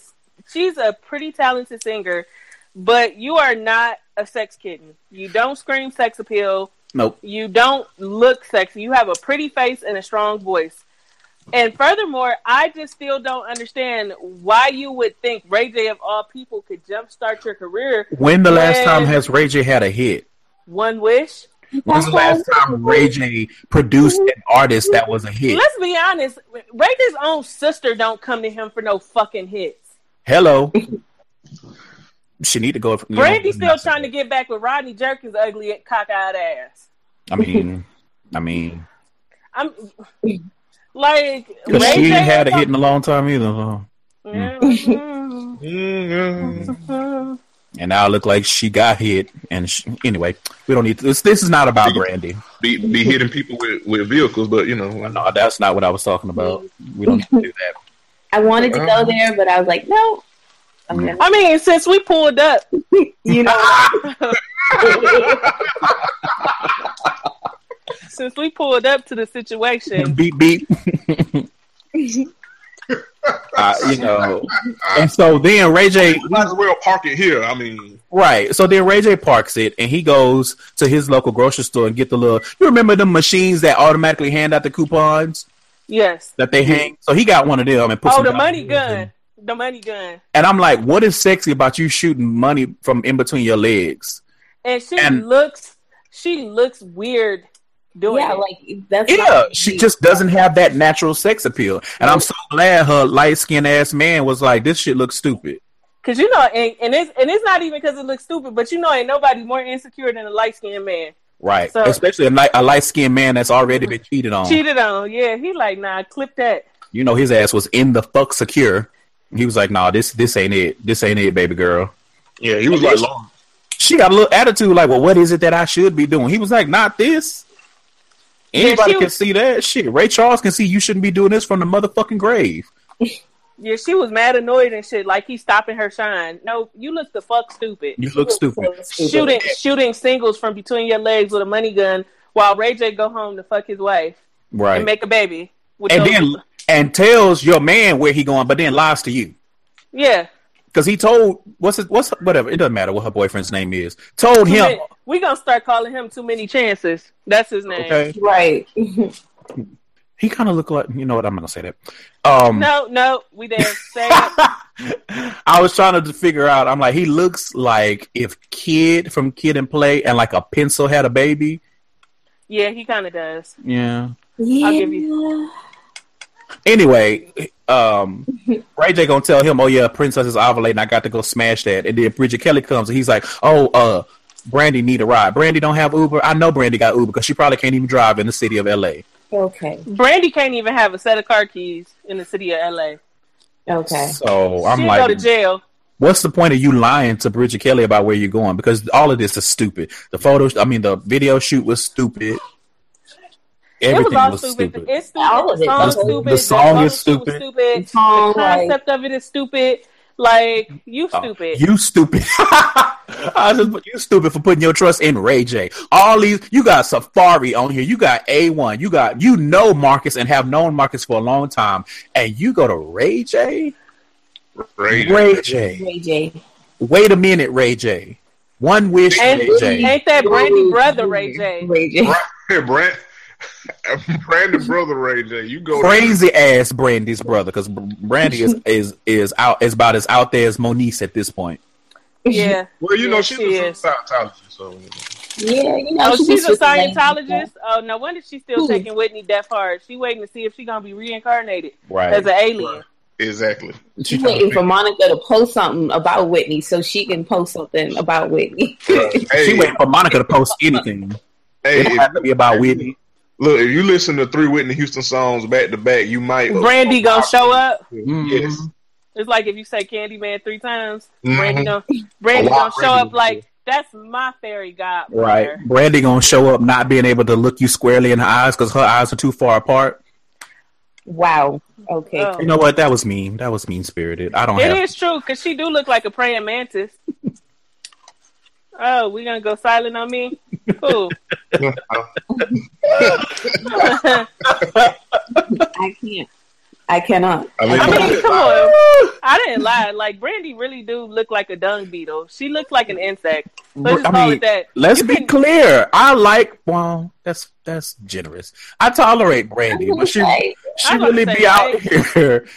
she's a pretty talented singer, but you are not a sex kitten. You don't scream sex appeal. Nope. You don't look sexy. You have a pretty face and a strong voice. And furthermore, I just still don't understand why you would think Ray J of all people could jumpstart your career. When the last time has Ray J had a hit? One wish. When's the last time Ray J produced an artist that was a hit? Let's be honest. Ray J's own sister don't come to him for no fucking hits. Hello. She need to go. you know, Brandy's still trying to get back with Rodney Jerkins' ugly cockeyed ass. I mean, I mean, I'm like because Ray she J had a hit in a long time either. So. Mhm. Mm, And now it look like she got hit. And she, anyway, we don't need to, this. This is not about Brandy. be be hitting people with, with vehicles, but you know, No, that's not what I was talking about. We don't need to do that. I wanted to go uh-huh. there, but I was like, no. I'm mm. I mean, since we pulled up, you know, since we pulled up to the situation, beep beep. Uh, you know, and so then Ray J, we might as well park it here. I mean, right? So then Ray J parks it, and he goes to his local grocery store and get the little. You remember the machines that automatically hand out the coupons yes. that they hang? So he got one of them and put Oh, some the money gun, the money gun, And I'm like, what is sexy about you shooting money from in between your legs? and she And- looks, she looks weird doing yeah, it. like that's Yeah, not- she just doesn't have that natural sex appeal. And I'm so glad her light skinned ass man was like, this shit looks stupid. Cause you know, and, and it's and it's not even because it looks stupid, but you know, ain't nobody more insecure than a light skinned man. Right. So- Especially a, light, a light skinned man that's already been cheated on. Cheated on, yeah. He like, nah, clip that. You know, his ass was in the fuck secure. He was like, nah, this this ain't it. This ain't it, baby girl. yeah, he was like long. She got a little attitude like, well, what is it that I should be doing? He was like, not this. Anybody she can was- see that shit. Ray Charles can see you shouldn't be doing this from the motherfucking grave. Yeah, she was mad annoyed and shit. Like he's stopping her shine. No, you look the fuck stupid. You look stupid. Shooting shooting singles from between your legs with a money gun while Ray J go home to fuck his wife Right. and make a baby. With and those- then and tells your man where he going, but then lies to you. yeah, Because he told what's his, what's whatever it doesn't matter what her boyfriend's name is. Told him many- we gonna start calling him too many chances. That's his name. okay. right. He kind of looked like you know what I'm gonna say that. Um, No, no, we didn't say it. I was trying to figure out. I'm like, he looks like if Kid from Kid and Play and like a pencil had a baby. Yeah, he kind of does. Yeah. Yeah. give you- Anyway, um, Ray J gonna tell him, "Oh yeah, Princess is ovulating. I got to go smash that." And then Bridget Kelly comes and he's like, "Oh, uh, Brandy need a ride. Brandy don't have Uber. I know Brandy got Uber because she probably can't even drive in the city of L.A." Okay. Brandy can't even have a set of car keys in the city of LA. Okay. So I'm She'll like, go to jail. what's the point of you lying to Bridget Kelly about where you're going? Because all of this is stupid. The photos, I mean, the video shoot was stupid. Everything it was all was stupid. stupid. It's stupid. All of the it. song's The- stupid. the song photo is stupid. stupid. The song, the like- concept of it is stupid. Like you Oh, stupid. You stupid. I just put you stupid for putting your trust in Ray J. All these you got Safaree on here. You got A1. You got you know Marcus and have known Marcus for a long time. And you go to Ray J? Ray. Ray J. Ray J. Wait a minute, Ray J. One wish, ain't, Ray J. ain't that Brandy brother Ray J? Ray J. Hey, Brand, Brandon brother Ray J. You go Crazy ass Brandy's brother, because Brandy is is is out is about as out there as Monique at this point. Yeah. Well, you know she's she a is. Scientologist, so Yeah, you know. Oh, she she's a was with. Scientologist. Oh, no wonder she's still Who? taking Whitney Death hard. She waiting to see if she's gonna be reincarnated Right. as an alien. exactly. She's waiting for Monica to post something about Whitney so she can post something about Whitney. Hey, She waiting for Monica to post anything. hey, It don't have to be about Whitney. look, if you listen to three Whitney Houston songs back to back, you might. Brandy gonna show up. Yes. Mm-hmm. It's like if you say Candyman three times, Mhm. Brandy gonna Brandy gonna show Brandy up like that's my fairy godmother. Right. Brandy gonna show up not being able to look you squarely in the eyes because her eyes are too far apart. wow. Okay. Oh. You know what? That was mean. That was mean spirited. I don't It have. is true because she do look like a praying mantis. oh, we gonna go silent on me? Cool. I can't. I cannot. I mean, I mean, come on. I didn't lie. Like Brandy really do look like a dung beetle. She looks like an insect. Let's just I call mean, it that. Let's You be can- clear. I like. Well, that's that's generous. I tolerate Brandy, but she she really say be out right. here.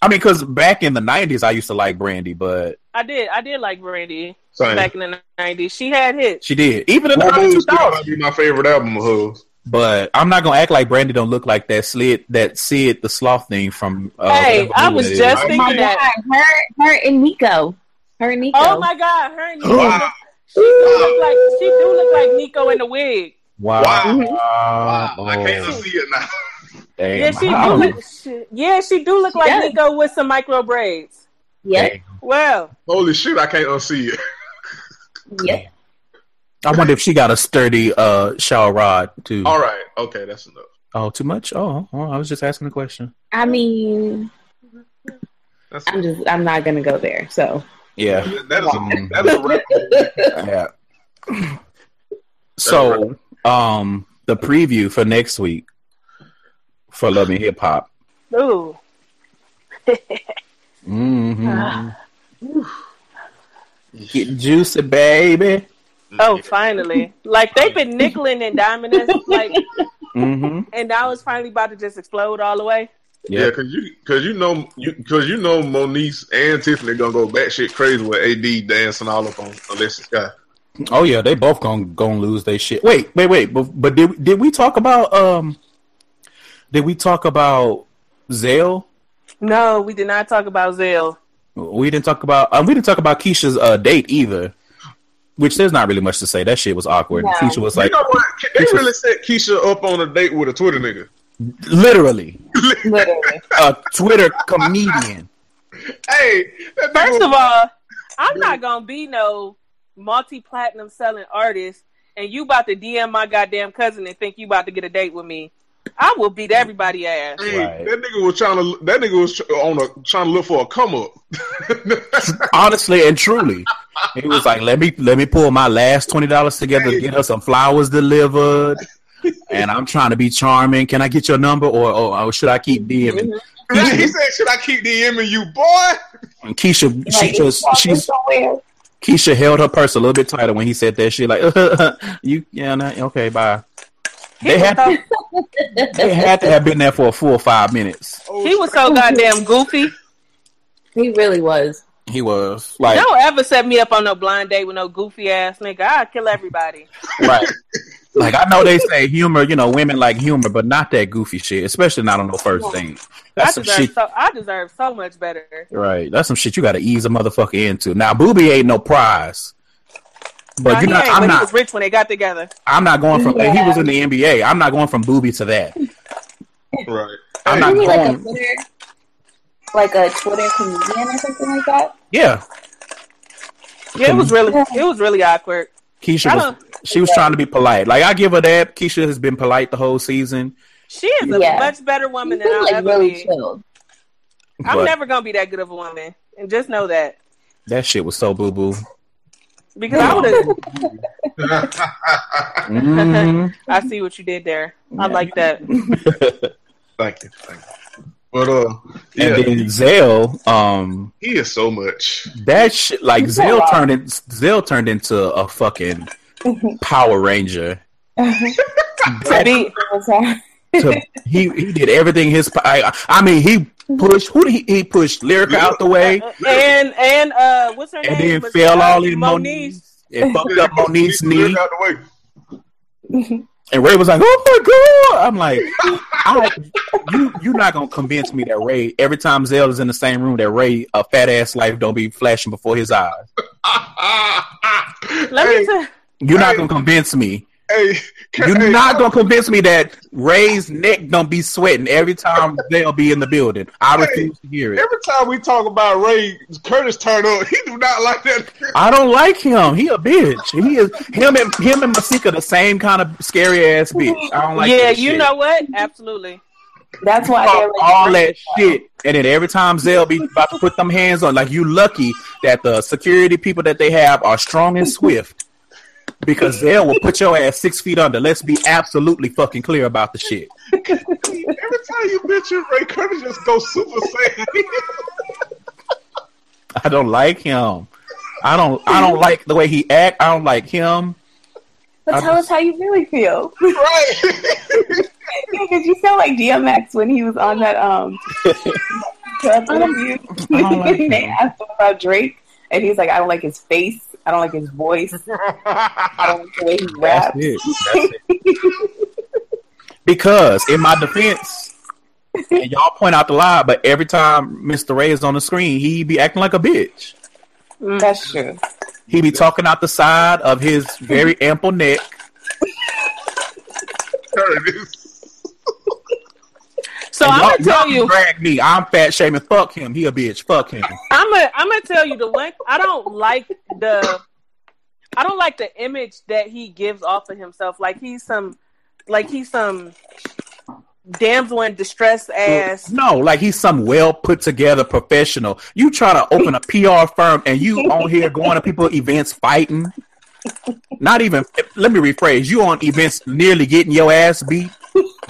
I mean, because back in the '90s, I used to like Brandy, but I did. I did like Brandy. Same. back in the nineties. She had hits. She did. Even in the Full early Moon 2000s. be my favorite album of hers. But I'm not gonna act like Brandy don't look like that slid that Sid the sloth thing from. Uh, Hey, I was that is. just Oh thinking my that. god, her, her and Nico, her and Nico. Oh my god, her and Nico. Wow. She do look like she do look like Nico in the wig. Wow. Wow. Oh, I can't unsee it now. damn. Yeah, she do look. She, yeah, she do look like Yeah. Nico with some micro braids. Yep, Damn. Well, Holy shit, I can't unsee it. yep. I wonder if she got a sturdy uh shower rod too. All right, okay, that's enough. Oh, too much? Oh, well, I was just asking a question. I mean, That's I'm just, I'm not gonna go there. So Yeah. that is Um, a, that is a wrap. yeah. So, um, the preview for next week for Love and Hip Hop. ooh, Mm-hmm. Get juicy, baby. Oh, finally! Like they've been nickeling and diming us, like, Mm-hmm. and now it's finally about to just explode all the way. Yeah, cause you, cause you know, you, cause you know, Moniece and Tiffany gonna go batshit crazy with AD dancing all up on Alexis Skyy. Oh yeah, they both gonna gonna lose their shit. Wait, wait, wait. But, but did did we talk about um? Did we talk about Zell? No, we did not talk about Zell. We didn't talk about um, we didn't talk about Keisha's uh, date either. Which there's not really much to say. That shit was awkward. No. Keisha was You like know what? They really set Keisha up on a date with a Twitter nigga. literally literally, a Twitter comedian. Hey, First of all, I'm not gonna be no multi-platinum selling artist, and you about to DM my goddamn cousin and think you about to get a date with me. I will beat everybody ass. Hey, Right. that nigga was trying to. That nigga was on a trying to look for a come up. Honestly and truly, he was like, "Let me let me pull my last twenty dollars together to get her some flowers delivered." And I'm trying to be charming. Can I get your number, or, or, or should I keep DMing? he said, "Should I keep DMing you, boy?" And Keisha, she just she's somewhere. Keisha held her purse a little bit tighter when he said that She Like, you, yeah, nah, okay, bye. They had to, they had to have been there for a full five minutes. He was so goddamn goofy. He really was. He was like, Don't ever set me up on no blind date with no goofy ass nigga. I'll kill everybody. right. Like I know they say humor, you know, women like humor, but not that goofy shit, especially not on the first thing. I That's some deserve shit. so I deserve so much better. Right. That's some shit you got to ease a motherfucker into. Now, Booby ain't no prize, but Nah, you he know, I'm but he not. was rich when they got together. I'm not going from. He was in the NBA. I'm not going from Booby to that. right. I'm not Isn't like a going. Twitter, like a Twitter comedian or something like that? Yeah, Yeah, it was really it was really awkward. Keisha I was. don't- She was trying to be polite. Like I give her that. Keisha has been polite the whole season. She is a Yeah. much better He woman than I'll like ever really be. chilled. I'm but never gonna be that good of a woman, and just know that that shit was so boo boo. Because I would have. Mhm. I see what you did there. I like that. Thank you. Thank you. But uh, yeah, And then Zell, um, he is so much. that shit like He's Zell turned in, Zell turned into a fucking Power Ranger. That- to, he he did everything his I, I mean he pushed who did he, he pushed? Lyrica out the way and and uh, what's her and name? And then fell all in Moniece. Moniece's and fucked up Moniece's knee. Out the way. and Ray was like oh my god. I'm like I, you you're not gonna convince me that Ray every time Zell is in the same room that Ray a fat ass life don't be flashing before his eyes. Let hey, me tell. you're not gonna convince me hey, you're hey, not gonna convince me that Ray's neck don't be sweating every time they'll be in the building I Hey. refuse to hear it Every time we talk about Ray, Curtis turn up. He do not like that. I don't like him. He a bitch. He is him and him and Masika the same kind of scary ass bitch. I don't like. yeah, you shit. know what? Absolutely. That's why all, they're like, all that shit, and then every time Zell be about to put them hands on, like you lucky that the security people that they have are strong and swift, because Zell will put your ass six feet under. Let's be absolutely fucking clear about the shit. Every time you mention Ray, Curtis just go super saiyan. I don't like him. I don't. I don't like the way he act. I don't like him. But I tell just- us how you really feel. right. Yeah, because you sound like DMX when he was on that um club interview. I don't like they him. asked him about Drake, and he's like, "I don't like his face." I don't like his voice. I don't like the way he That's raps. it. That's it. because in my defense, and y'all point out the lie, but every time Mr. Ray is on the screen, he be acting like a bitch. Mm. That's true. He be talking out the side of his very ample neck. Curtis. So And I'm gonna tell y'all drag me. I'm fat shaming. Fuck him. He a bitch. Fuck him. I'm gonna I'm gonna tell you the one. I don't like the. I don't like the image that he gives off of himself. Like he's some, like he's some damsel in distress ass. No, like he's some well put together professional. You try to open a PR firm and you on here going to people events fighting. Not even. Let me rephrase. You on events nearly getting your ass beat,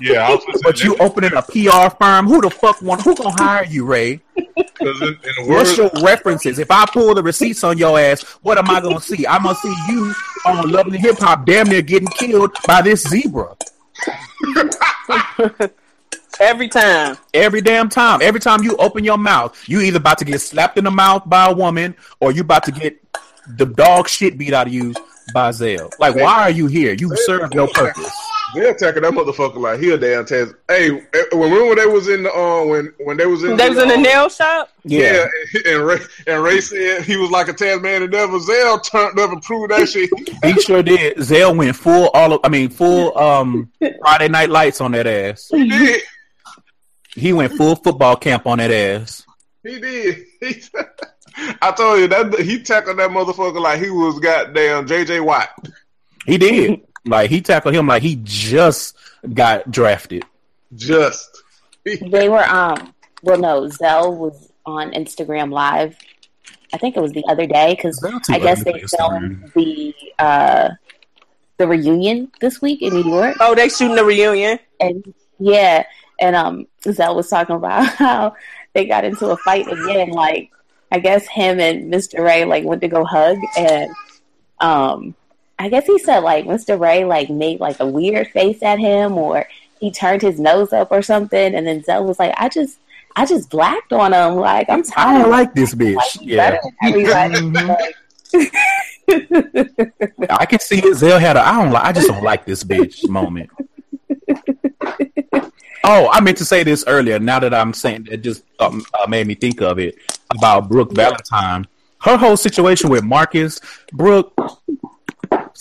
Yeah, I was but you opening a PR firm. Who the fuck want? Who gonna hire you, Ray? in, in the What's your references? If I pull the receipts on your ass, what am I gonna see? I'm gonna see you on Love and Hip Hop, damn near getting killed by this zebra Every time. every damn time. Every time you open your mouth, you either about to get slapped in the mouth by a woman, or you about to get the dog shit beat out of you by Zell. Like, why are you here? You serve no purpose. They attacking that motherfucker like he a damn test. Hey, eh, remember when they was in the uh, when when they was in They was in the uh, nail shop. Yeah, and Ray, and Ray said he was like a Tasmanian devil. Zell turned up and proved that shit. He sure did. Zell went full all of, I mean, full um Friday night lights on that ass. He did. He went full football camp on that ass. He did. He, I told you that he tackled that motherfucker like he was goddamn JJ Watt. He did. Like he tackled him like he just got drafted. Just. They were um well no, Zell was on Instagram live. I think it was the other day because I guess they filmed the uh the reunion this week in New York. Oh, they shooting the reunion. And yeah, and um Zell was talking about how they got into a fight again. Like I guess him and Mr. Ray like went to go hug and um I guess he said like Mr. Ray like made like a weird face at him or he turned his nose up or something and then Zell was like, I just I just blacked on him. Like I'm I tired don't of like this bitch. like, Yeah. better than everybody. Mhm. I can see it. Zell had a I don't like I just don't like this bitch moment. Oh, I meant to say this earlier. Now that I'm saying it, just um, uh, made me think of it about Brooke Valentine. Her whole situation with Marcus, Brooke,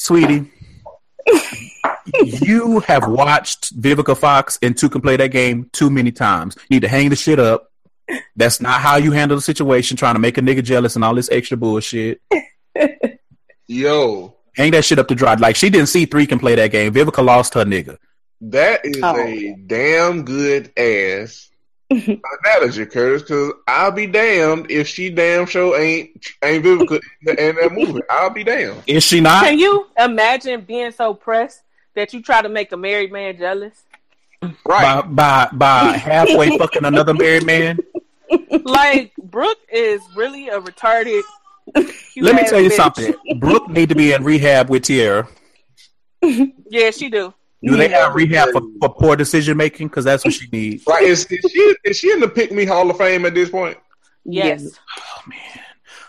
sweetie, you have watched Vivica Fox and Two Can Play That Game too many times. You need to hang the shit up. That's not how you handle the situation, trying to make a nigga jealous and all this extra bullshit. Yo, Hang that shit up to dry. Like she didn't see three can play that game. Vivica lost her nigga. that is Oh. a damn good ass analogy, Curtis. Because I'll be damned if she damn sure ain't ain't Vivica in in that movie. I'll be damned. Is she not? Can you imagine being so pressed that you try to make a married man jealous? Right. By by by halfway fucking another married man. Like Brooke is really a retarded. Let me tell you bitch. something. Brooke need to be in rehab with Teairra. Yeah, she do. Do they have rehab for, for poor decision making? Because that's what she needs. Right. Is, is she is she in the Pick Me Hall of Fame at this point? Yes. Oh man,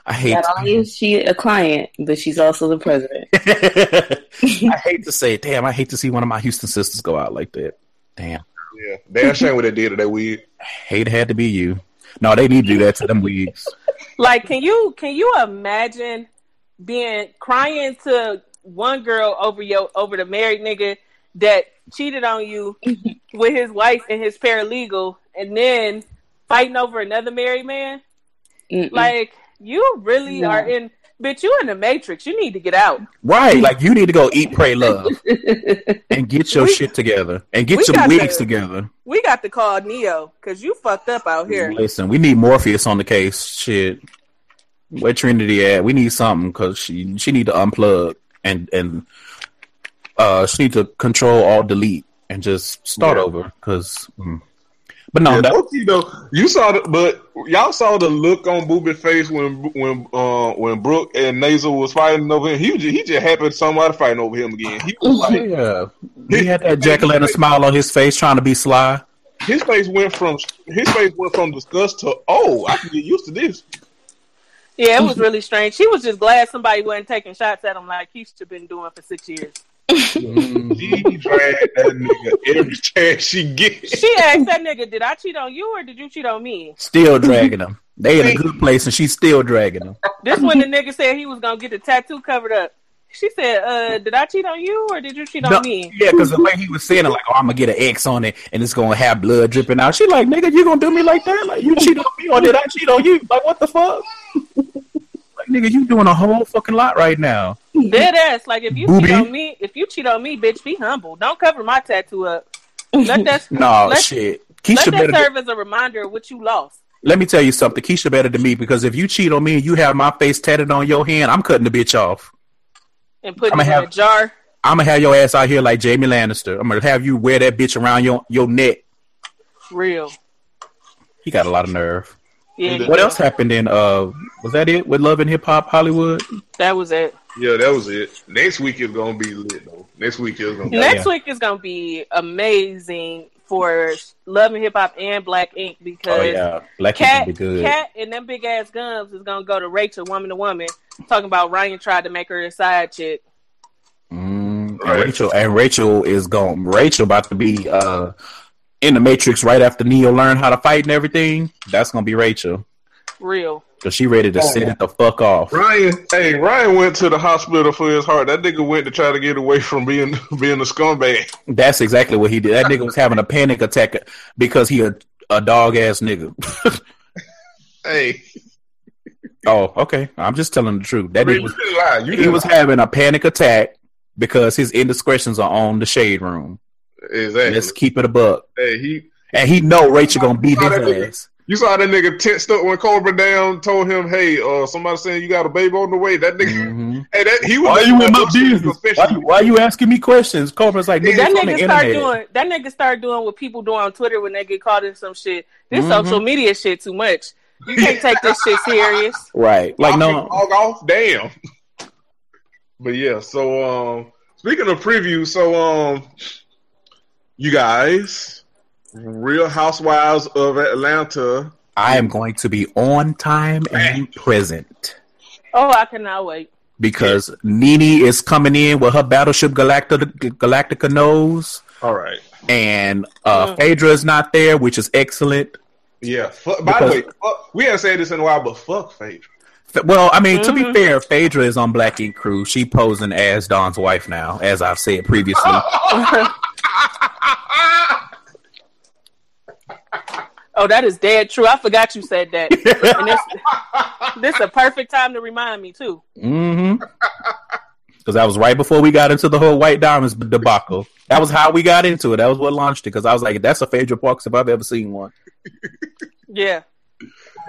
I hate. Not only is she a client, but she's also the president. I hate to say it. Damn, I hate to see one of my Houston sisters go out like that. Damn, Yeah. Damn shame what they did to that weed. hate had to be you. No, they need to do that to them wigs. Like, can you can you imagine being crying to one girl over your over the married nigga that cheated on you with his wife and his paralegal, and then fighting over another married man? Mm-mm. Like, you really No. are in. Bitch, you in the matrix. You need to get out. Right, like you need to go eat, pray, love, and get your We- shit together and get we your got wigs to- together. We got to call Neo because you fucked up out here. Listen, we need Morpheus on the case. Shit, where Trinity at? We need something because she she need to unplug and and uh she need to control all delete and just start Yeah. over. Because, but no, Yeah, that, low-key, though, you saw the, but y'all saw the look on Booby's face when when uh when Brooke and Nasal was fighting over him. He just, he just happy somebody fighting over him again. He was like, yeah, he had that Jack o' lantern smile on his face, trying to be sly. his face went from his face went from disgust to oh, I can get used to this. Yeah, it was really strange. She was just glad somebody wasn't taking shots at him like Keyshia been doing for six years. Mm. She dragged that nigga every chance she gets. She asked that nigga, "Did I cheat on you or did you cheat on me?" Still dragging them. They in a good place, and she's still dragging them. This when the nigga said he was gonna get the tattoo covered up. She said, "Uh, did I cheat on you or did you cheat on me?" yeah, because the way he was saying it, like, "Oh, I'm gonna get an X on it, and it's gonna have blood dripping out." She like, "Nigga, you gonna do me like that? Like, you cheat on me or did I cheat on you? Like, what the fuck?" like, nigga, you doing a whole fucking lot right now. Dead ass. Like if you Booby. cheat on me, if you cheat on me, bitch, be humble. Don't cover my tattoo up. Let that No let, shit. let that serve as a reminder of what you lost. let me tell you something. Keyshia better than me because if you cheat on me and you have my face tatted on your hand, I'm cutting the bitch off. And put it in have- a jar. I'm gonna have your ass out here like Jaime Lannister. I'm gonna have you wear that bitch around your your neck. Real. He got a lot of nerve. Yeah. What else happened in uh was that it with Love and Hip Hop Hollywood? That was it. Yeah, that was it. Next week is gonna be lit though. Next week is gonna be Next yeah. week is gonna be amazing for Love and Hip Hop and Black Ink because Oh yeah, Black Ink Cat, be good. Cat, and them big ass gums is gonna go to Rachel, woman to woman, talking about Ryan tried to make her a side chick. Mm, Right. Rachel and Rachel is going. Rachel about to be uh in the Matrix right after Neo learned how to fight and everything. That's gonna be Rachel Real. because she ready to Oh, set yeah. it the fuck off. Ryan, hey, Ryan went to the hospital for his heart. That nigga went to try to get away from being being a scumbag. That's exactly what he did. That nigga was having a panic attack because he a, a dog ass nigga. Hey, oh, okay. I'm just telling the truth. That man, nigga was didn't lie. You he was lie. having a panic attack because his indiscretions are on the shade room. Exactly. Let's keep it a buck. Hey, he. And he know Rachel gonna beat his nigga- ass. You saw that nigga tensed up when Cobra down told him, "Hey, uh, somebody saying you got a baby on the way." That nigga, Mhm. hey, that he was. Why you in my business? Why official. you, why you asking me questions? Cobra's like, nigga, That it's on the nigga start internet. doing that nigga start doing what people do on Twitter when they get caught in some shit. This Mhm. social media shit too much. You can't take this shit serious. Right. Like, I'll no. log off. Damn. But yeah, so um, speaking of preview, so um, you guys, Real Housewives of Atlanta. I am going to be on time and present Oh, I cannot wait. because Nene is coming in with her Battleship Galactica, Galactica nose, All right. and uh, Mm. Phaedra is not there, which is excellent. Yeah. Fuck, by the way, fuck, we haven't said this in a while, but fuck Phaedra. Well, I mean, to be Mhm. fair, Phaedra is on Black Ink Crew. She posing as Don's wife now, as I've said previously. Oh, that is dead true. I forgot you said that. and this, this is a perfect time to remind me too. Mm-hmm. Because that was right before we got into the whole White Diamonds debacle. That was how we got into it. That was what launched it. Because I was like, that's a Phaedra Parks if I've ever seen one. Yeah.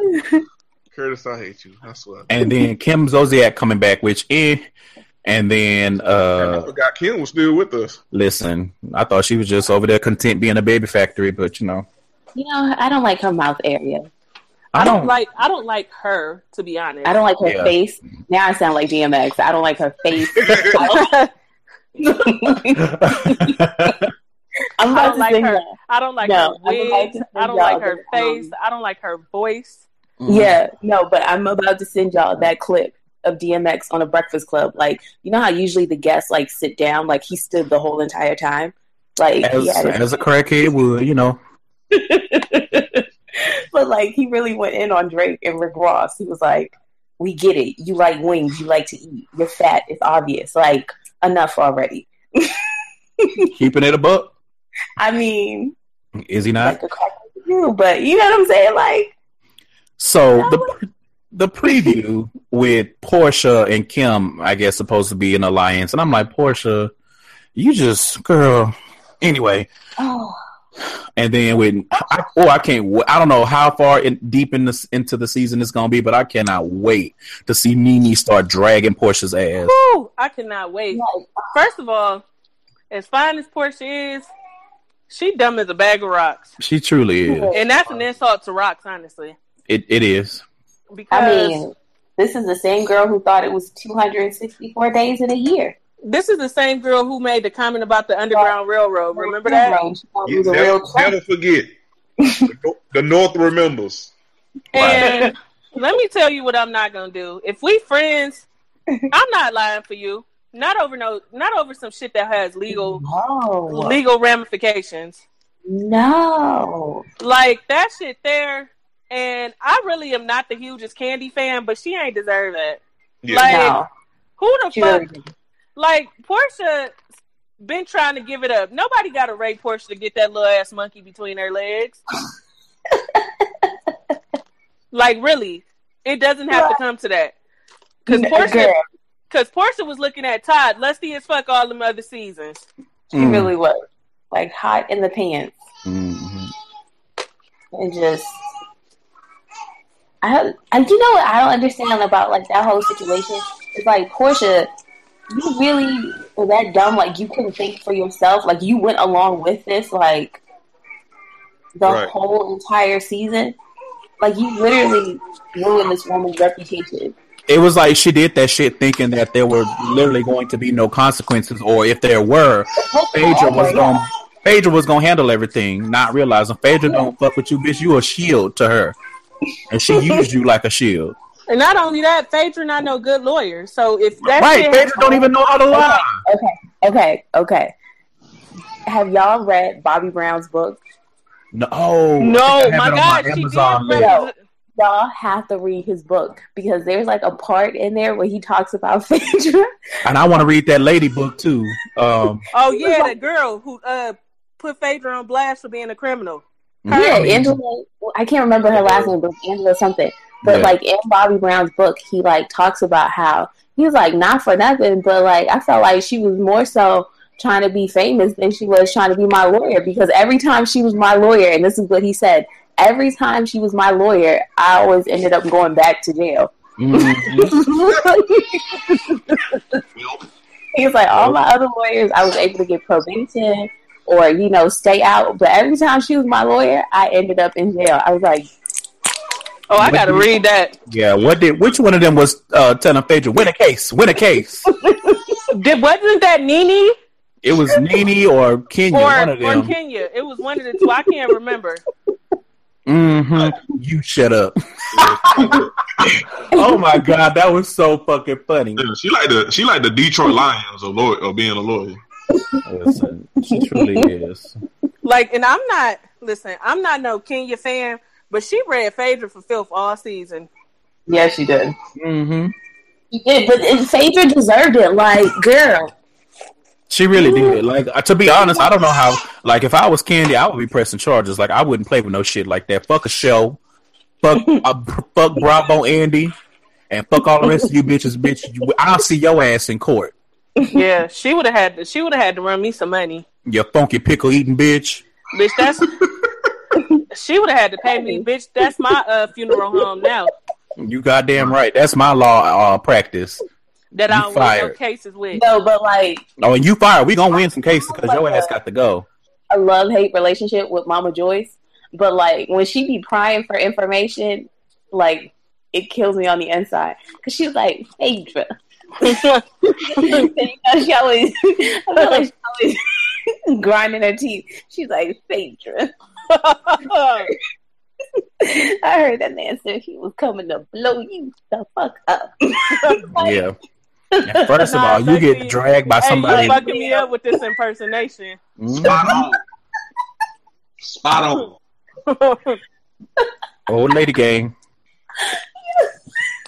Curtis, I hate you. I swear. And then Kim Zolciak coming back, which eh. And then I uh forgot Kim was still with us. listen, I thought she was just over there content being a baby factory, but you know. You know, I don't like her mouth area. I don't like I don't like her to be honest. I don't like her Yeah. face. Now I sound like DMX. I don't like her face. I am I don't to like sing her. that. I don't like No, her I would like I don't like her the, um, face. I don't like her voice. Yeah, no, but I'm about to send y'all that clip of DMX on a Breakfast Club. Like, you know how usually the guests like sit down, like he stood the whole entire time. Like, as, he had his- as a crackhead would, you know. but like he really went in on Drake and Rick Ross. He was like, "We get it. You like wings. You like to eat. You're fat. It's obvious. Like enough already." Keeping it a buck. I mean, Is he not? like you, but you know what I'm saying? Like, So the the preview with Porsha and Kim, I guess, supposed to be an alliance, and I'm like, Porsha, you just girl. Anyway, oh, and then with I, oh, I can't. wa- I don't know how far in, deep in this into the season it's gonna be, but I cannot wait to see Nene start dragging Porsha's ass. Whew, I cannot wait. First of all, as fine as Porsha is, she dumb as a bag of rocks. She truly is. And that's an insult to rocks, honestly. It it is. Because I mean, this is the same girl who thought it was 264 days in a year. This is the same girl who made the comment about the Underground Railroad. Remember that? She thought it You was never, real never forget. the, the North remembers. And Let me tell you what I'm not gonna do. If we friends, I'm not lying for you. Not over no, not over some shit that has legal No, legal ramifications. no. Like that shit there. And I really am not the hugest Kandi fan, but she ain't deserve it. Yeah. Like no. who the She fuck? really- Like Porsha been trying to give it up. Nobody got to rate Porsha to get that little ass monkey between her legs. like really, it doesn't have to come to that. Because N- Porsha, because Porsha was looking at Todd lusty as fuck all the other seasons. she Mm. really was like hot in the pants Mhm. and just. I, I, you know what I don't understand about like that whole situation. It's like Porsha, you really were that dumb. Like you couldn't think for yourself. Like you went along with this. Like the Right. whole entire season. Like you literally ruined this woman's reputation. It was like she did that shit thinking that there were literally going to be no consequences, or if there were, Phaedra was going God. Phaedra was gonna handle everything, not realizing Phaedra don't fuck with you, bitch. You a shield to her, and she used you like a shield. And not only that, Phaedra not no good lawyer. So if that Right? shit, Phaedra don't even know how to lie. Okay, okay, okay. Have y'all read Bobby Brown's book? No, oh, no, think I my have it on God, she Amazon did. list. represent- Y'all have to read his book because there's like a part in there where he talks about Phaedra. and I want to read that lady book too. Um, Oh yeah, the girl who uh put Phaedra on blast for being a criminal. Yeah, I Angela. I can't remember her last name, but it's Angela something. But Yeah. like in Bobby Brown's book, he like talks about how he was like not for nothing, but like I felt like she was more so trying to be famous than she was trying to be my lawyer because every time she was my lawyer, and this is what he said, every time she was my lawyer, I always ended up going back to jail. mhm. He was like, all my other lawyers, I was able to get probation or, you know, stay out. But every time she was my lawyer, I ended up in jail. I was like, Oh, I gotta read that. Yeah, what did which one of them was uh, telling Phaedra win a case, win a case? Did wasn't that Nene it was Nene or Kenya, or one of or. Kenya? It was one of the two. I can't remember. hmm You shut up. oh my god, that was so fucking funny. Yeah, she like the she like the Detroit Lions of lawyer of being a lawyer. Listen, she truly is. Like, and I'm not. Listen, I'm not no Kenya fan, but she read Phaedra for filth all season. yeah, she did. Mm-hmm. She did, but and Phaedra deserved it. Like, girl. She really did. Like uh, to be honest, I don't know how. Like if I was Kandi, I would be pressing charges. Like I wouldn't play with no shit like that. Fuck a show. Fuck, uh, fuck Bravo Andy, and fuck all the rest of you bitches. Bitch, you, I'll see your ass in court. Yeah, she would have had to. She would have had to run me some money, You funky pickle eating bitch. bitch. That's she would have had to pay me, bitch. That's my uh, funeral home now. You goddamn right. That's my law uh, practice. That You I don't win no cases with. No, but like, Oh, and you fire. We gonna win some cases because your ass got to go. a love hate relationship with Mama Joyce. But like, when she be prying for information, like, it kills me on the inside. Because she was like, Phaedra. And, she always, I feel like she always grinding her teeth. She's like, Phaedra. I heard that man said he was coming to blow you the fuck up. Yeah. And first of all, you get dragged by hey, somebody. you fucking me up with this impersonation. Spot on. Spot on. Old lady gang.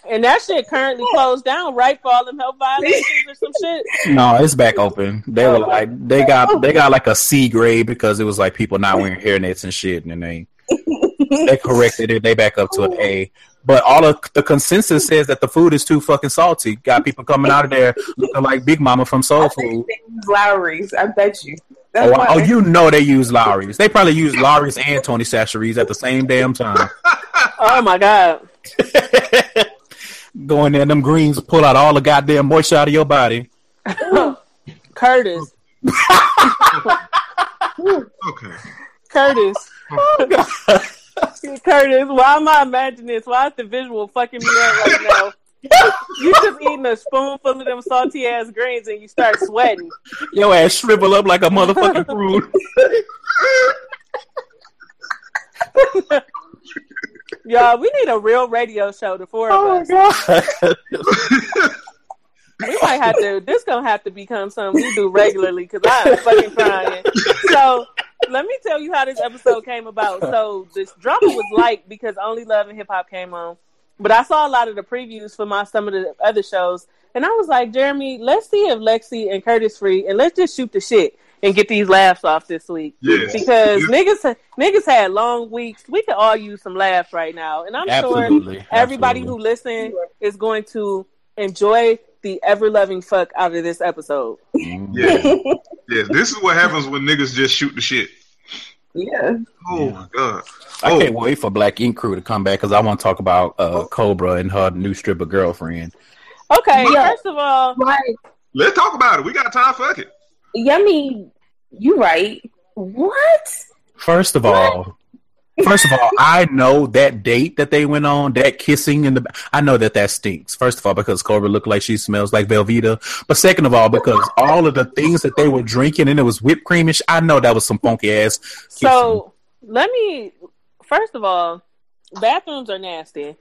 And that shit currently closed down, right? For all them health violations or some shit. No, it's back open. They were like they got they got like a C grade because it was like people not wearing hairnets and shit, and they they corrected it. They back up to an A. But all of the consensus says that the food is too fucking salty. Got people coming out of there looking like Big Mama from Soul Food. Lawry's, I bet you. Oh, oh, you know they use Lawry's. They probably use Lawry's and Tony Chachere's at the same damn time. Oh my god. Go in there, them greens pull out all the goddamn moisture out of your body. Curtis. Okay. Curtis. Curtis, why am I imagining this? Why is the visual fucking me up right now? You just eating a spoonful of them salty ass greens and you start sweating. Your ass shrivel up like a motherfucking prude. Y'all, we need a real radio show, the four of Oh us. god. We might have to. This gonna have to become something we do regularly because I'm fucking crying. So let me tell you how this episode came about. So this drama was light because Only Love and Hip Hop came on, but I saw a lot of the previews for my some of the other shows, and I was like, Jeremy, let's see if Lexi and Curtis free, and let's just shoot the shit and get these laughs off this week Yes. because Yes. niggas niggas had long weeks. We could all use some laughs right now, and I'm sure everybody Absolutely. who listens is going to enjoy the ever loving fuck out of this episode. Mm. Yeah. yes. This is what happens when niggas just shoot the shit. yeah. Oh my god. I Oh. can't wait for Black Ink Crew to come back because I want to talk about uh, Cobra and her new stripper girlfriend. Okay, Yeah. first of all, Right. Let's talk about it. We got time. Fuck it. Yeah, I mean, you right. What? First of all, first of all, I know that date that they went on, that kissing in the, I know that that stinks. First of all, because Cobra looked like she smells like Velveeta, but second of all, because all of the things that they were drinking and it was whipped creamish, I know that was some funky ass. Kissing. so let me. First of all, bathrooms are nasty,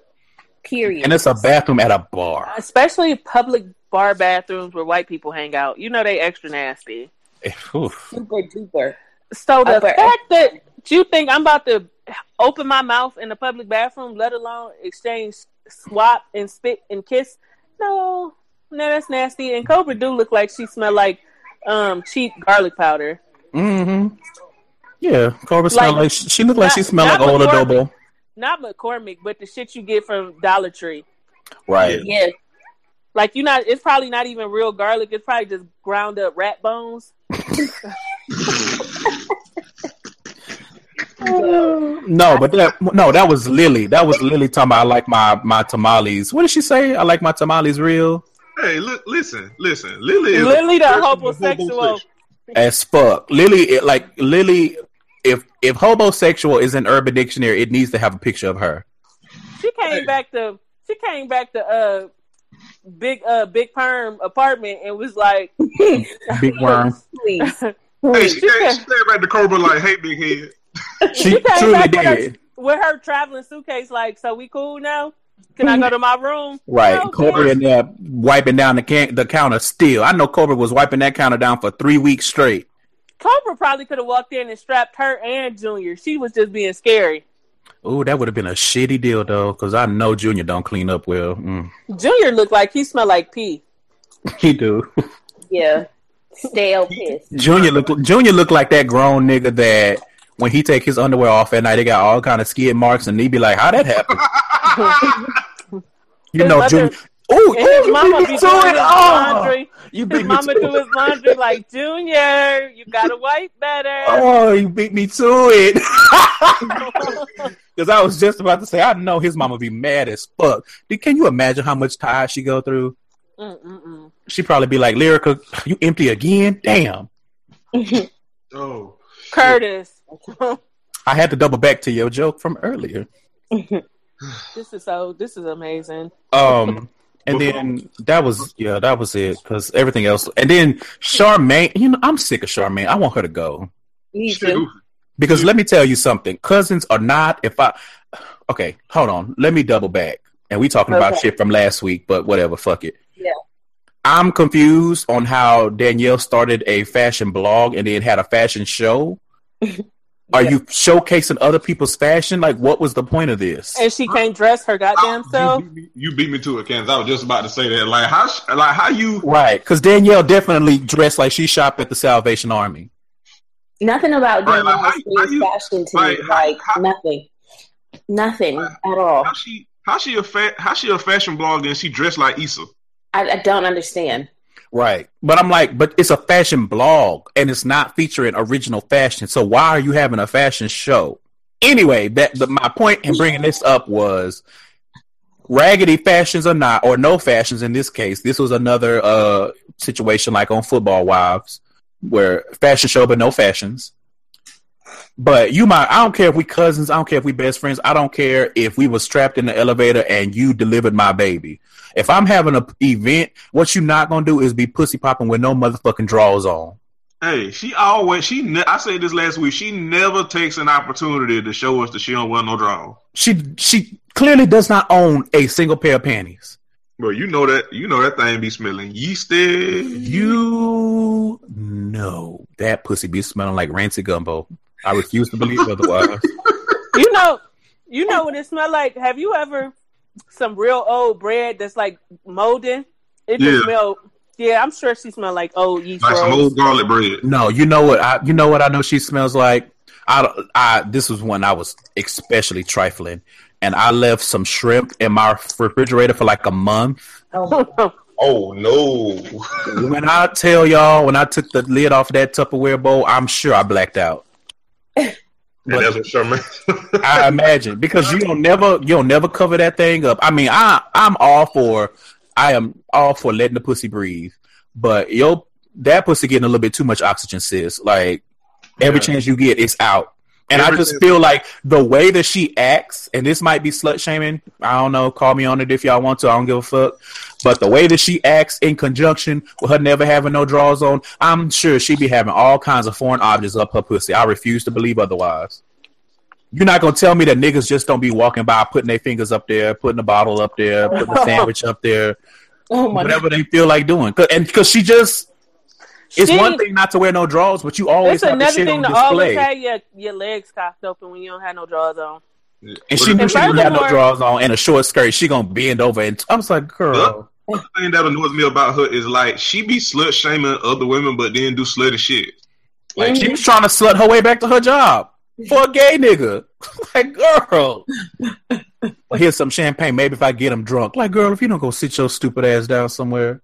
Period. and it's a bathroom at a bar. especially public bar bathrooms where white people hang out. You know they extra nasty. Oof. super duper. So the Upper- fact that you think I'm about to open my mouth in a public bathroom, let alone exchange, swap, and spit and kiss, no, no, that's nasty. And Cobra do look like she smell like um cheap garlic powder. Mm-hmm. Yeah, Cobra smelled Like- like, she looked like she not- smelled like not old McCormick. adobo. Not McCormick, but the shit you get from Dollar Tree. Right. Yes. Like you not, it's probably not even real garlic. It's probably just ground up rat bones. No, but that no, that was Lily. That was Lily talking about I like my my tamales. What did she say? I like my tamales real Hey, li- listen, listen. Lily is Lily the a person homosexual. as fuck. Lily, it, like Lily, if if homosexual is in Urban Dictionary, it needs to have a picture of her. She came back to she came back to uh big uh big perm apartment and was like Big worm. Please. Hey, Please. she came, she came back to Cobra like, "Hey, big head." She She came truly back with her- did. with her traveling suitcase like so we cool now can i go to my room Right, No, Cobra bitch. in there wiping down the can- the counter. Still, I know Cobra was wiping that counter down for three weeks straight. cobra probably could have walked in and strapped her and junior she was just being scary Ooh, that would have been a shitty deal though, because I know Junior don't clean up well. Mm. junior looked like he smelled like pee He do. Yeah. Stale piss. Junior look Junior look like that grown nigga that when he take his underwear off at night, they got all kind of skid marks, and he be like, "How that happen?" You know, Junior. Ooh, and his mama be doing to his it. Oh, you beat his me mama do his laundry like junior you gotta wipe better Oh, you beat me to it. Because I was just about to say, I know his mama be mad as fuck. Can you imagine how much tire she go through? Mm-mm-mm. She probably be like, "Lyrica, you empty again? Damn!" Oh, curtis I had to double back to your joke from earlier. this is so this is amazing Um, and then that was yeah, that was it. Because everything else, and then Charmaine, you know, I'm sick of Charmaine. I want her to go Me shoot. too. Because let me tell you something. Cousins are not. If I okay, hold on, let me double back. And we talking about shit from last week, but whatever, fuck it. Yeah. I'm confused on how Danielle started a fashion blog and then had a fashion show. Are Yeah. you showcasing other people's fashion? Like, what was the point of this? and she can't dress her goddamn You self beat, me, you beat me to it, Candace. I was just about to say that. Like how, like how you? Right, because Danielle definitely dressed like she shopped at the Salvation Army. Nothing about Right, Danielle like, how- how you- fashion to like, me. how- Like how- nothing. Nothing at all. How she? How she a fa- How she a fashion blogger and she dressed like Issa? I, I don't understand. Right, but I'm like, but it's a fashion blog and it's not featuring original fashion. So why are you having a fashion show? Anyway, that the, my point in bringing this up was raggedy fashions or not, or no fashions in this case. This was another uh situation like on Football Wives, where fashion show but no fashions. But you might I don't care if we cousins, I don't care if we best friends, I don't care if we was trapped in the elevator and you delivered my baby. If I'm having an event, what you not gonna do is be pussy popping with no motherfucking drawers on. Hey, she always she. Ne- I said this last week. She never takes an opportunity to show us that she don't wear no drawers. She she clearly does not own a single pair of panties. But you know that you know that thing be smelling yeasty. You know that pussy be smelling like rancid gumbo. I refuse to believe otherwise. You know, you know what it smell like. Have you ever some real old bread that's like molding? It just Yeah. smell. Yeah, I'm sure she smell like old yeast Like some old garlic bread. No, you know what? I you know what I know she smells like. I I this was when I was especially trifling, and I left some shrimp in my refrigerator for like a month. Oh, Oh no! When I tell y'all, when I took the lid off that Tupperware bowl, I'm sure I blacked out. and that's what Sherman. I imagine because you don't never you don't never cover that thing up. I mean, I I'm all for I am all for letting the pussy breathe, but yo that pussy getting a little bit too much oxygen, sis. Like every Yeah. chance you get, it's out. And I just feel like the way that she acts, and this might be slut shaming. I don't know. Call me on it if y'all want to. I don't give a fuck. But the way that she acts in conjunction with her never having no drawers on, I'm sure she be having all kinds of foreign objects up her pussy. I refuse to believe otherwise. You're not gonna tell me that niggas just don't be walking by putting their fingers up there, putting a bottle up there, putting a sandwich up there, oh my whatever they feel like doing. 'Cause- And because she just, it's She- one thing not to wear no drawers, but you always It's have the another shit thing on to always have your, your legs cocked open when you don't have no drawers on. And she knew she didn't have no drawers on and a short skirt. She gonna bend over and I was like, girl. The thing that annoys me about her is like she be slut shaming other women, but then do slutty shit. Like she was trying to slut her way back to her job for a gay nigga. like, girl. well, here's some champagne. Maybe if I get him drunk. Like, girl, if you don't go sit your stupid ass down somewhere.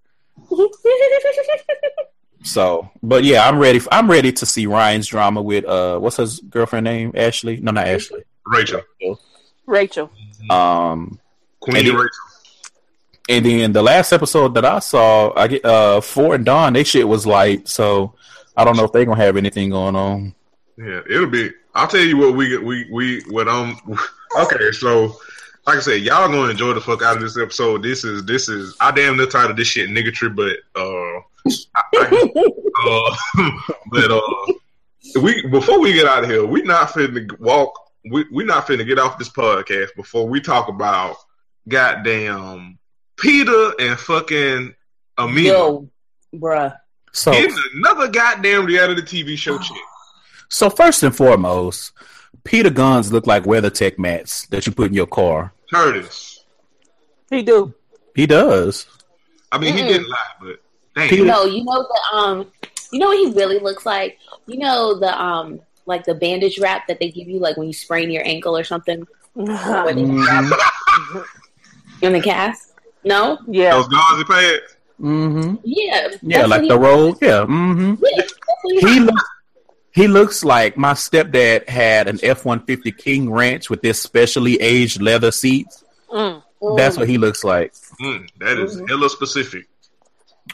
So, but yeah, I'm ready. I'm ready to see Ryan's drama with uh, what's his girlfriend name? Ashley? No, not Ashley. Rachel, Rachel. Um, Queen And he- Rachel. and then the last episode that I saw, I get uh, Four and Dawn. They shit was light. So I don't know if they gonna have anything going on. Yeah, it'll be. I'll tell you what we get. We we what um. Okay, so like I said, y'all gonna enjoy the fuck out of this episode. This is this is. I damn near tired of this shit nigga niggatry, but uh, I, I, uh, but uh, we before we get out of here, we not finna walk. We we not finna get off this podcast before we talk about goddamn Peter and fucking Amina. Yo, bruh. So, Getting another goddamn reality TV show chick. so first and foremost, Peter Gunz look like WeatherTech mats that you put in your car. Curtis. He do. He does. I mean, he Mm-mm. didn't lie, but damn. No, you know the um, you know what he really looks like. You know the um, like the bandage wrap that they give you, like when you sprain your ankle or something, where Mm-hmm. in the cast. No, yeah. Those gauzy pads. hmm yeah, Yeah, like the he- roll. Yeah. hmm Yeah, he- He looks. He looks like my stepdad had an F one fifty King Ranch with this specially aged leather seats. Mm. That's what he looks like. Mm, that is Mhm. hella specific.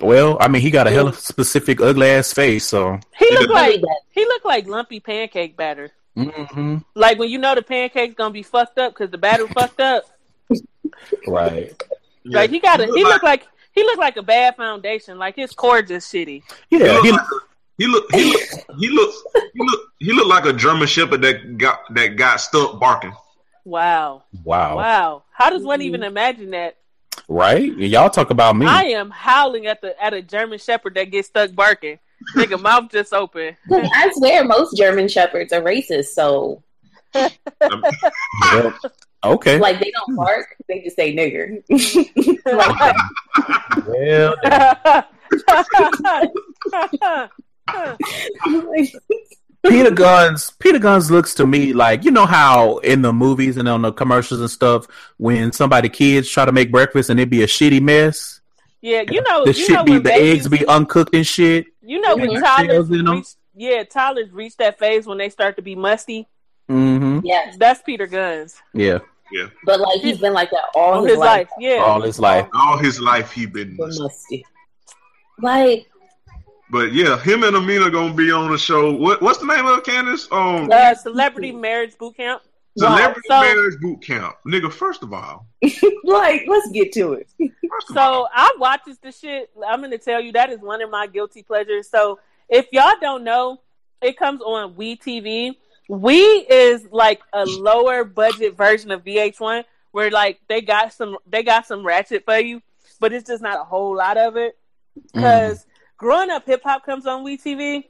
Well, I mean, he got a hell hella specific ugly ass face. So, He looked like he look like lumpy pancake batter. Mm-hmm. Like when you know the pancake's gonna be fucked up because the batter fucked up. right. Like he got a he look look like he looked like a bad foundation. Like his core just shitty. Yeah, he he, look, he look he look he look he look he look like a German Shepherd that got that got stuck barking. Wow. wow, Wow. How does one even imagine that? Right? Y'all talk about me. I am howling at the at a German Shepherd that gets stuck barking. Nigga, mouth just open. I swear, most German shepherds are racist. So, um, Well, okay. like, they don't bark; they just say nigger. well, Peter Gunz. Peter Gunz looks to me like you know how in the movies and on the commercials and stuff when somebody kids try to make breakfast and it be a shitty mess. yeah, you know, The you shit know be the babies, eggs be uncooked and shit. you know when toddlers Shells in 'em. reach, yeah, toddlers reach that phase when they start to be musty. Mm-hmm. yes, That's Peter Gunz Yeah, Yeah. but like he's been like that all all his, his life. Yeah, all his life. All his life he been Been musty. musty. Like, But yeah, him and Amina gonna be on the show. What what's the name of it, Candace? Um uh, celebrity marriage boot camp. Celebrity so- Marriage Boot Camp. Nigga, first of all. Like, let's get to it. First of all, So I watches the shit. I'm gonna tell you that is one of my guilty pleasures. So if y'all don't know, it comes on We TV. We is like a lower budget version of VH1 where like they got some they got some ratchet for you, but it's just not a whole lot of it. Because growing up, hip hop comes on We TV,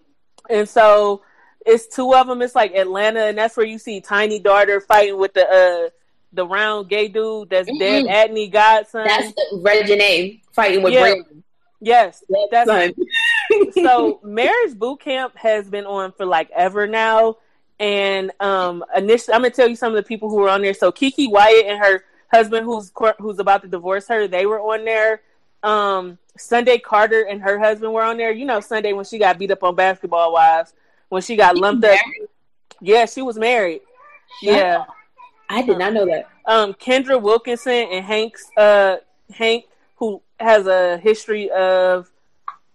and so it's two of them. It's like Atlanta, and that's where you see Tiny Daughter fighting with the uh the round gay dude that's dead, Mhm. Adney Godson. That's Regine fighting with Yeah. Brandon. yes, that's so marriage boot camp has been on for like ever now and um initially i'm gonna tell you some of the people who were on there so KeKe Wyatt and her husband who's who's about to divorce her they were on there um Sundy Carter and her husband were on there you know Sundy when she got beat up on basketball wives when she got lumped up yeah she was married yeah I did not know that. um Kendra Wilkinson and Hank's uh Hank who has a history of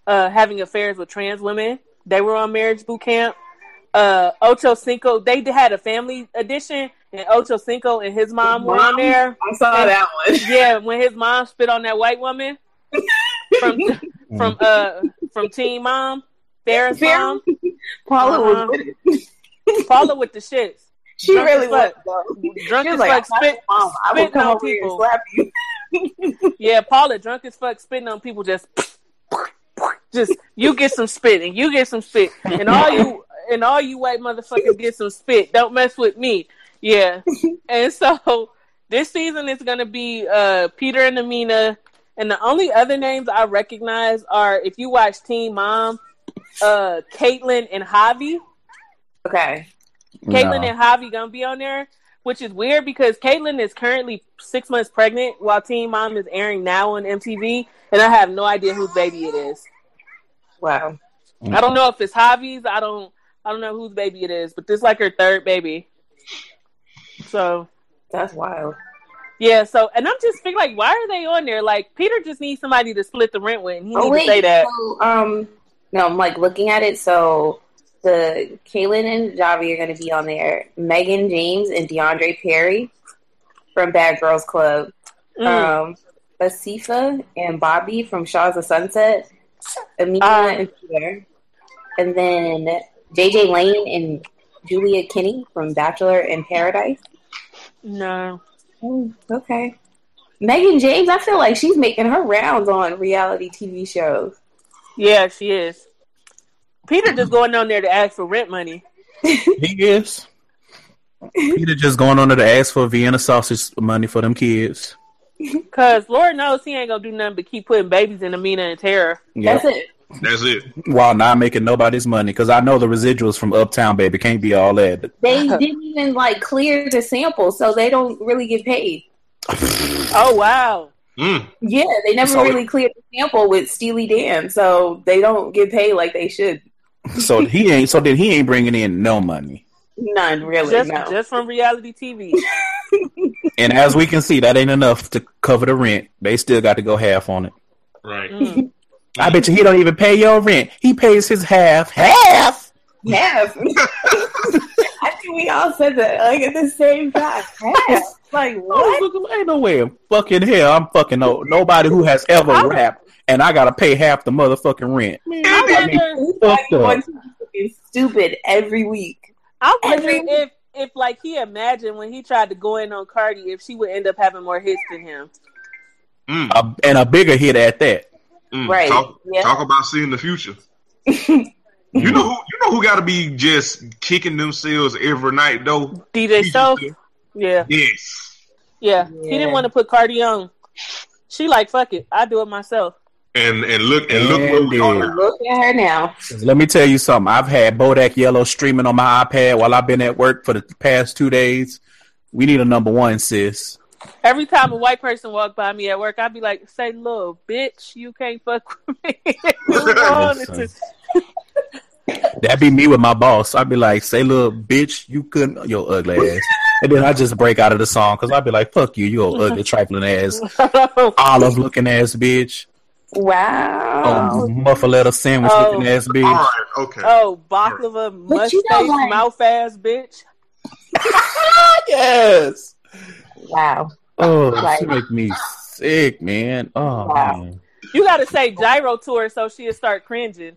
uh having affairs with trans women. They were on marriage boot camp. Uh Ocho Cinco, they had a family edition and Ocho Cinco and his mom were on there. I saw that one. Yeah, when his mom spit on that white woman from from uh from Teen Mom, Farrah's Farrah? mom, Paula Uh-huh. was with it. Paula with the shits. She Drunk really as was. fuck. Drunk She as like, fuck, spit, Mom, I spitting come on over here and people. slap you. Yeah, Paula drunk as fuck, spitting on people. Just, just you get some spit and you get some spit, and all you and all you white motherfuckers get some spit. Don't mess with me. Yeah, and so this season is gonna be uh Peter and Amina, and the only other names I recognize are if you watch Teen Mom, uh Kailyn and Javi. Okay. Kailyn Nah. and Javi gonna be on there, which is weird because Kailyn is currently six months pregnant while Teen Mom is airing now on MTV, and I have no idea whose baby it is. Wow. I don't know if it's Javi's. I don't. I don't know whose baby it is, but this is like her third baby. So That's wild. Yeah. So and I'm just thinking like, why are they on there? Like Peter just needs somebody to split the rent with. And he Oh needs wait. to say that. So, um, no, I'm like looking at it. So the Kailyn and Javi are going to be on there. Mehgan James and DeAndre Perry from Bad Girls Club. Mm. Um, Basifa and Bobby from Shahs of Sunset. Amina Uh, and Peter. And then JJ Lane and Julia Kinney from Bachelor in Paradise. no. Oh, okay. Mehgan James, I feel like she's making her rounds on reality TV shows. Yeah, she is. Peter just going on there to ask for rent money. He is. Peter just going on there to ask for Vienna sausage money for them kids. Cause Lord knows he ain't gonna do nothing but keep putting babies in Amina and Tara. Yep. That's it. That's it. While not making nobody's money, because I know the residuals from Uptown Baby can't be all that. They didn't even like clear the sample, so they don't really get paid. Oh wow. Mm. Yeah, they never So- really cleared the sample with Steely Dan, so they don't get paid like they should. So he ain't. So then he ain't bringing in no money. None really. just no. just from reality TV. And as we can see, that ain't enough to cover the rent. They still got to go half on it. Right. Mm. I bet you he don't even pay your rent. He pays his half. Half. Half. I think we all said that like at the same time. Half. Like I was what? looking, ain't no way fucking hell I'm fucking no, nobody who has ever I- rapped and I gotta pay half the motherfucking rent. Man, I that got me wonder, fucked up. Going to be fucking stupid every week. I wonder Every- if if like he imagined when he tried to go in on Cardi, if she would end up having more hits than him. Mm. A- and a bigger hit at that. Mm. Right. Talk, Yeah. talk about seeing the future. You know who? You know who got to be just kicking themselves every night though. DJ Stove, yeah, Yes. yeah, He didn't want to put Cardi on. She like fuck it, I do it myself. And and look and look where we are. Look at her now. Let me tell you something. I've had Bodak Yellow streaming on my iPad while I've been at work for the past two days. We need a number one, sis. Every time a white person walk by me at work, I'd be like, "Say, little bitch, you can't fuck with me." Move on. Listen. That'd be me with my boss. I'd be like, say, little bitch, you couldn't, your ugly ass. And then I just break out of the song because I'd be like, fuck you, you old ugly, trifling ass, olive looking ass bitch, Wow. oh, muffaletta sandwich Oh. looking ass bitch. right. Okay. oh, baklava, But you mustache, know, mouth ass bitch. yes. Wow. Oh, Right. she make me sick, man. Oh, Wow. man. You got to say gyro to her so she'll start cringing.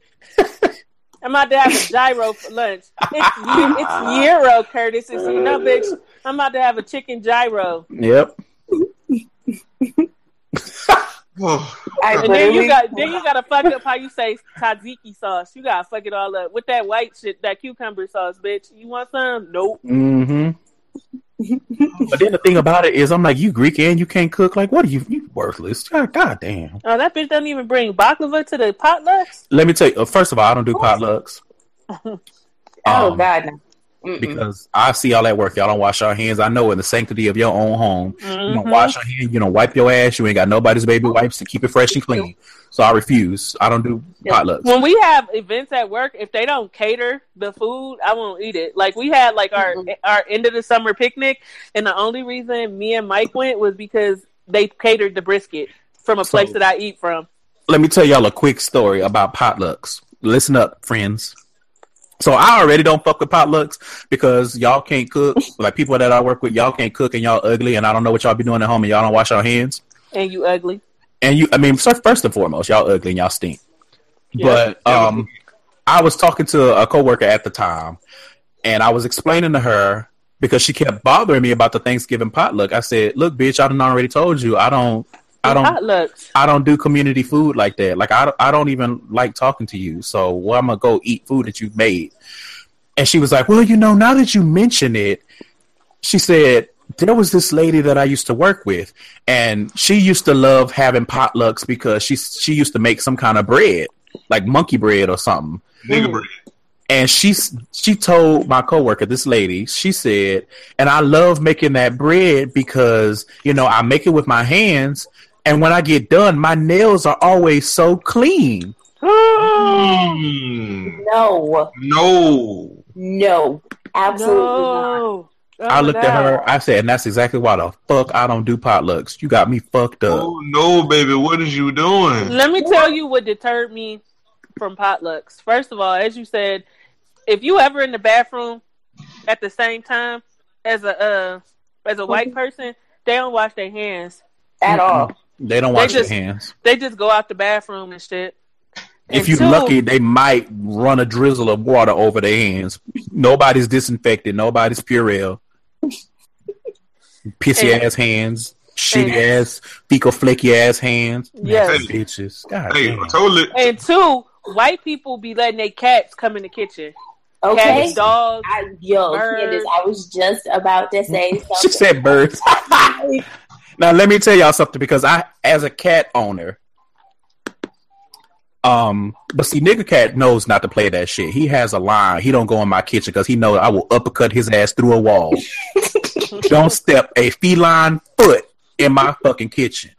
I'm about to have a gyro for lunch. It's it's euro, Curtis. It's you know, bitch. I'm about to have a chicken gyro. Yep. I And then you got then you gotta fuck up how you say tzatziki sauce. You gotta fuck it all up with that white shit, that cucumber sauce, bitch. You want some? Nope. Mm-hmm. But then the thing about it is, I'm like, you Greek and you can't cook. Like, what are you? You worthless. God, God damn. Oh, that bitch doesn't even bring baklava to the potlucks. Let me tell you. uh, First of all, I don't do potlucks. oh Um, God, no. Mm-mm. because I see all that work. Y'all don't wash your hands. I know in the sanctity of your own home, you don't Mhm. wash your hands. You don't wipe your ass. You ain't got nobody's baby wipes to keep it fresh and clean. So I refuse. I don't do Yeah. potlucks. When we have events at work, if they don't cater the food, I won't eat it. Like we had like our Mhm. our end of the summer picnic, and the only reason me and Mike went was because they catered the brisket from a So- place that I eat from. Let me tell y'all a quick story about potlucks. Listen up, friends. So I already don't fuck with potlucks because y'all can't cook. Like people that I work with, y'all can't cook and y'all ugly, and I don't know what y'all be doing at home, and y'all don't wash your hands. And you ugly. And you, I mean, first and foremost, y'all ugly and y'all stink. Yeah. But um, I was talking to a coworker at the time, and I was explaining to her because she kept bothering me about the Thanksgiving potluck. I said, "Look, bitch, I done already told you I don't, I don't, potlucks. I don't do community food like that. Like I, don't- I don't even like talking to you. So well, I'm gonna go eat food that you've made." And she was like, "Well, you know, now that you mention it," she said. There was this lady that I used to work with, and she used to love having potlucks because she she used to make some kind of bread, like monkey bread or something. nigga mm. bread. And she she told my coworker, this lady, she said, and I love making that bread because you know I make it with my hands, and when I get done, my nails are always so clean. Mm, No, no. no, absolutely not. no. Oh I looked God. at her, I said, and that's exactly why the fuck I don't do potlucks. You got me fucked up. Oh no, baby. What is you doing? Let me tell you what deterred me from potlucks. First of all, as you said, if you ever in the bathroom at the same time as a uh, as a white person, they don't wash their hands. At all. They don't They wash just- their hands. They just go out the bathroom and shit. If you're two- lucky, they might run a drizzle of water over their hands. Nobody's disinfected. Nobody's Purell. Pissy And- ass hands. Shitty and- ass, fecal flaky ass hands. Yes. Nasty bitches. God Hey, damn. I totally. And two, white people be letting their cats come in the kitchen. Okay. Cats, dogs. I, yo, Birds. Candace, I was just about to say She said birds. now let me tell y'all something because I, as a cat owner, um, but see, nigga cat knows not to play that shit. He has a line. He don't go in my kitchen because he knows I will uppercut his ass through a wall. don't step a feline foot in my fucking kitchen.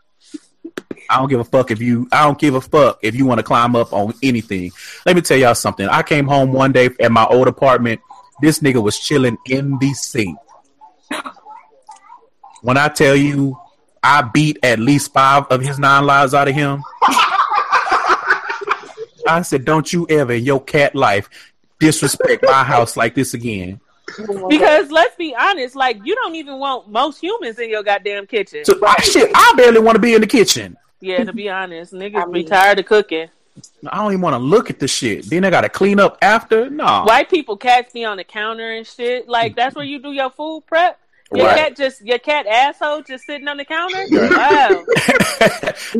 I don't give a fuck if you. I don't give a fuck if you want to climb up on anything. Let me tell y'all something. I came home one day at my old apartment. This nigga was chilling in the sink. When I tell you, I beat at least five of his nine lives out of him. I said, "Don't you ever in your cat life disrespect my house like this again." Because let's be honest, like you don't even want most humans in your goddamn kitchen. So, I, shit, I barely want to be in the kitchen. yeah, to be honest, niggas I be tired of cooking. I don't even want to look at the shit. Then I got to clean up after. No, White people cats be on the counter and shit. Like that's where you do your food prep. Your Right. cat just your cat asshole just sitting on the counter. Wow.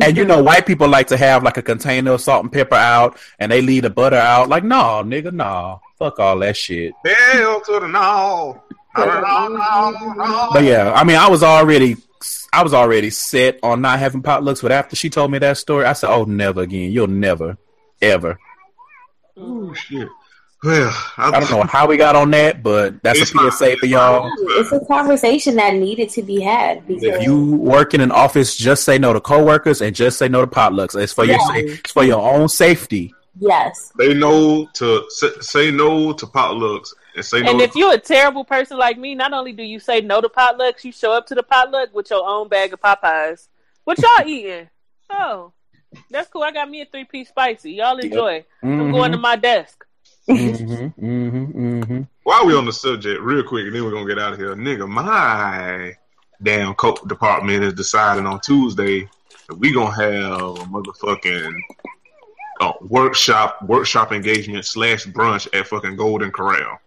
and you know, white people like to have like a container of salt and pepper out, and they leave the butter out. Like, no, nigga, no, fuck all that shit. Hell to the no. No, no, no, no. But yeah, I mean, I was already, I was already set on not having potlucks. But after she told me that story, I said, "Oh, never again. You'll never, ever." Oh shit. Well, I, I don't know how we got on that, but that's a not- PSA for y'all. It's a conversation that needed to be had because If you work in an office, just say no to coworkers and just say no to potlucks. It's for your, Yeah. sa- it's for your own safety. yes, They know to say, say no to potlucks and say no. And to, if you're a terrible person like me, not only do you say no to potlucks, you show up to the potluck with your own bag of Popeyes. What y'all eating? Oh, that's cool. I got me a three piece spicy. Y'all enjoy. I'm mm-hmm. going to my desk. Hmm hmm hmm While we on the subject, real quick, and then we're gonna get out of here, nigga. My damn coat department is deciding on Tuesday that we gonna have a motherfucking uh, workshop workshop engagement slash brunch at fucking Golden Corral.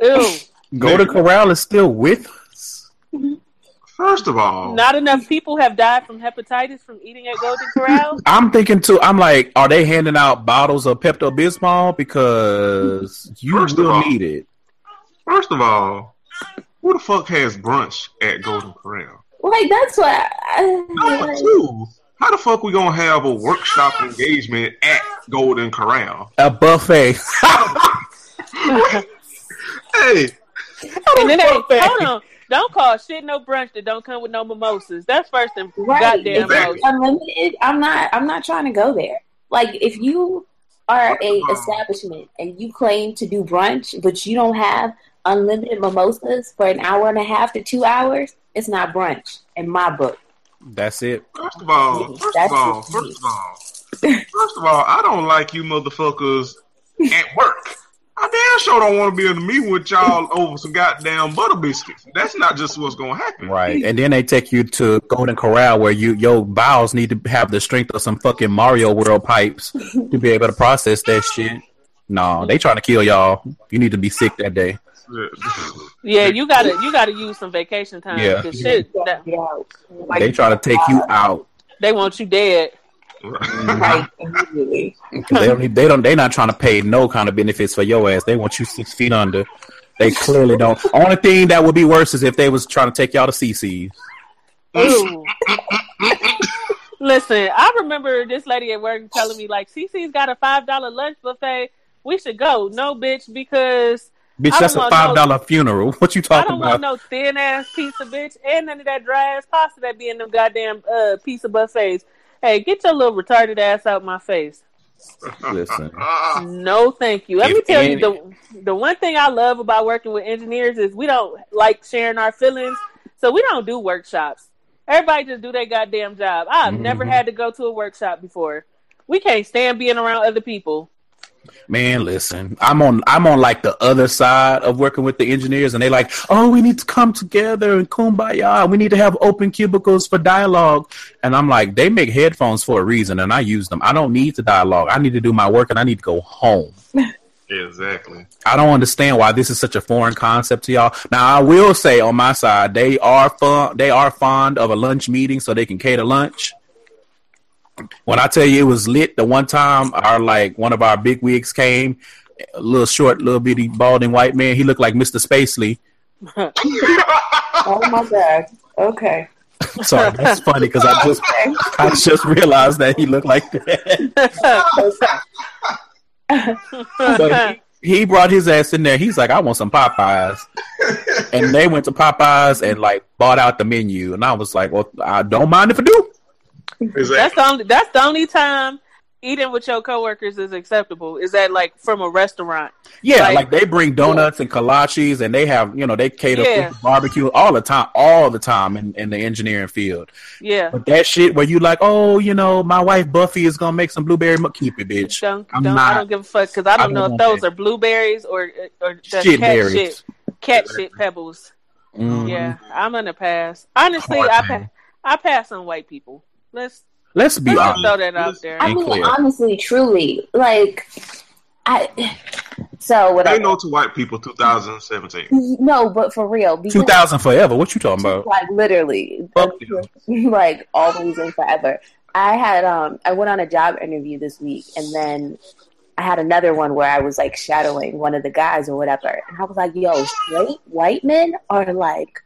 Ew. Golden Corral is still with us. First of all, Not enough people have died from hepatitis from eating at Golden Corral. I'm thinking too. I'm like, are they handing out bottles of Pepto Bismol because you First of will all- need it? first of all, who the fuck has brunch at Golden Corral? Like that's what. Number two, how the fuck we gonna have a workshop engagement at Golden Corral? A buffet. Hey, and then they hold on. Don't call shit no brunch that don't come with no mimosas. That's first and right. goddamn If it's most. unlimited, I'm not. I'm not trying to go there. Like if you are a establishment and you claim to do brunch, but you don't have unlimited mimosas for an hour and a half to two hours, it's not brunch in my book. That's it. first of all, first That's of all, first of all, first of all, I don't like you motherfuckers at work. I damn sure don't want to be in the meeting with y'all over some goddamn butter biscuits. That's not just what's gonna happen. Right. And then they take you to Golden Corral where you your bowels need to have the strength of some fucking Mario World pipes to be able to process that shit. No, they trying to kill y'all. You need to be sick that day. Yeah, you gotta you gotta use some vacation time. Yeah. 'cause shit, that- Get. They try to take you out. they want you dead. Right, immediately. 'Cause They don't. They don't. They not trying to pay no kind of benefits for your ass. They want you six feet under. They clearly don't. Only thing that would be worse is if they was trying to take y'all to CC's. Ooh. Listen, I remember this lady at work telling me like CC's got a five dollar lunch buffet. We should go. No, bitch, because Bitch, that's a want five no- funeral. What you talking about? I talking don't want about? no thin ass pizza, bitch, and none of that dry ass pasta that be in them goddamn uh, pizza buffets. Hey, get your little retarded ass out my face. Listen, No, thank you. Let If me tell any- you the the one thing I love about working with engineers is we don't like sharing our feelings, so we don't do workshops. Everybody just do their goddamn job. I've never Mhm. had to go to a workshop before. We can't stand being around other people. Man, listen. I'm on. I'm on like the other side of working with the engineers, and they like, oh, we need to come together and kumbaya. We need to have open cubicles for dialogue. And I'm like, they make headphones for a reason, and I use them. I don't need to dialogue. I need to do my work, and I need to go home. exactly. I don't understand why this is such a foreign concept to y'all. Now, I will say on my side, they are fun. They are fond of a lunch meeting, so they can cater lunch. When I tell you it was lit, the one time our like one of our big wigs came, a little short, little bitty, balding white man. He looked like Mister Spacely. Oh my god. Okay. Sorry, that's funny because I just I just realized that he looked like that. But he, he brought his ass in there. He's like, I want some Popeyes. and they went to Popeyes and like bought out the menu. And I was like, Well, I don't mind if I do. That's the only that's the only time eating with your coworkers is acceptable. Is that like from a restaurant? Yeah, Like- like, they bring donuts and kolaches and they have, you know, they cater Yeah. barbecue all the time, all the time in, in the engineering field. Yeah. But that shit where you like, oh, you know, my wife Buffy is gonna make some blueberry. Mo-. Keep it, bitch. Don't, I'm don't, not- I don't give a fuck because I don't I know don't if those want are blueberries or or just Shit cat berries. shit, cat shit pebbles. Mm. Yeah, I'm gonna pass. Honestly, I pa- I pass on white people. Let's Let's be let's honest. throw that out there. I mean, clear. honestly, truly, like, I. So They know to white people 2017. No, but for real, Two thousand forever. What you talking about? like literally, Fuck like always and forever. I had um, I went on a job interview this week, and then I had another one where I was like shadowing one of the guys or whatever, and I was like, "Yo, straight white men are like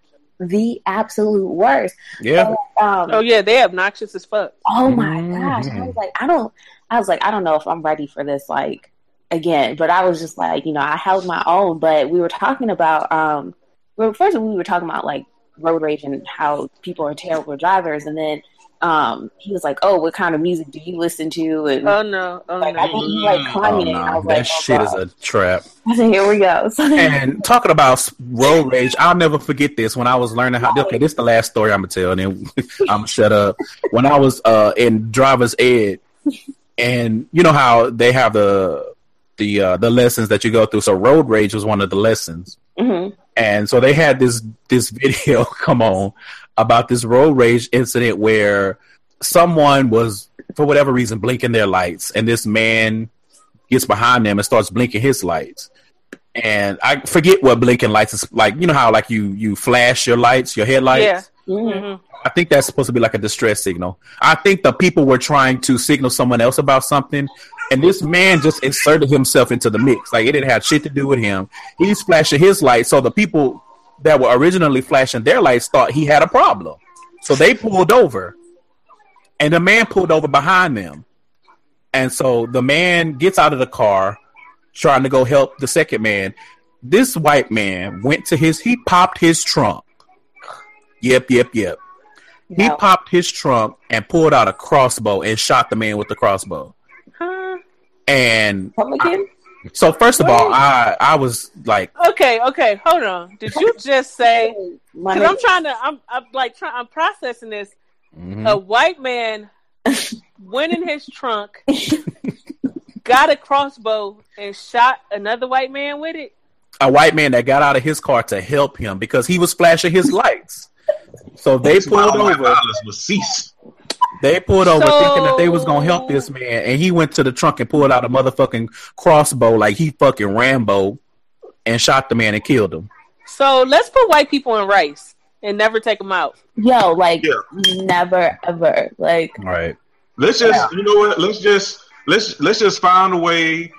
the absolute worst." Yeah. Um, Oh yeah, they obnoxious as fuck. Oh my Mhm. gosh. I was like, I don't I was like, I don't know if I'm ready for this like again. But I was just like, you know, I held my own. But we were talking about um well first we were talking about like road rage and how people are terrible drivers and then um he was like, Oh, what kind of music do you listen to? And Oh no, oh like I no. think he like Mm. Oh, Kanye. I no. was like, That oh, shit is a trap. I said, Here we go. So And talking about road rage, I'll never forget this. When I was learning how, okay, this is the last story I'm gonna tell, and then I'm gonna shut up. When I was uh, in driver's ed, and you know how they have the the uh, the lessons that you go through. So road rage was one of the lessons, Mhm. and so they had this this video come on about this road rage incident where someone was for whatever reason blinking their lights, and this man gets behind them and starts blinking his lights. And I forget what blinking lights is like. You know how like you you flash your lights, your headlights. Yeah. Mhm. Mhm. I think that's supposed to be like a distress signal. I think the people were trying to signal someone else about something, and this man just inserted himself into the mix. Like it didn't have shit to do with him. He's flashing his light, so the people that were originally flashing their lights thought he had a problem. So they pulled over, and the man pulled over behind them. And so the man gets out of the car, trying to go help the second man. This white man went to his, he popped his trunk. Yep, yep, yep. He popped his trunk and pulled out a crossbow and shot the man with the crossbow. Huh? And Come again? So, first of all, I I was like, Okay, okay, hold on. Did you just say? Because I'm trying to, I'm, I'm like, trying, I'm processing this. mhm. A white man went in his trunk, got a crossbow, and shot another white man with it. a white man that got out of his car to help him because he was flashing his lights. So they pulled over. violence will cease. They pulled over So- thinking that they was gonna help this man, and he went to the trunk and pulled out a motherfucking crossbow like he fucking Rambo, and shot the man and killed him. So let's put white people in rice and never take them out. Yo, like Yeah. never ever. Like Right. Let's just, you know what? Let's just let's let's just find a way.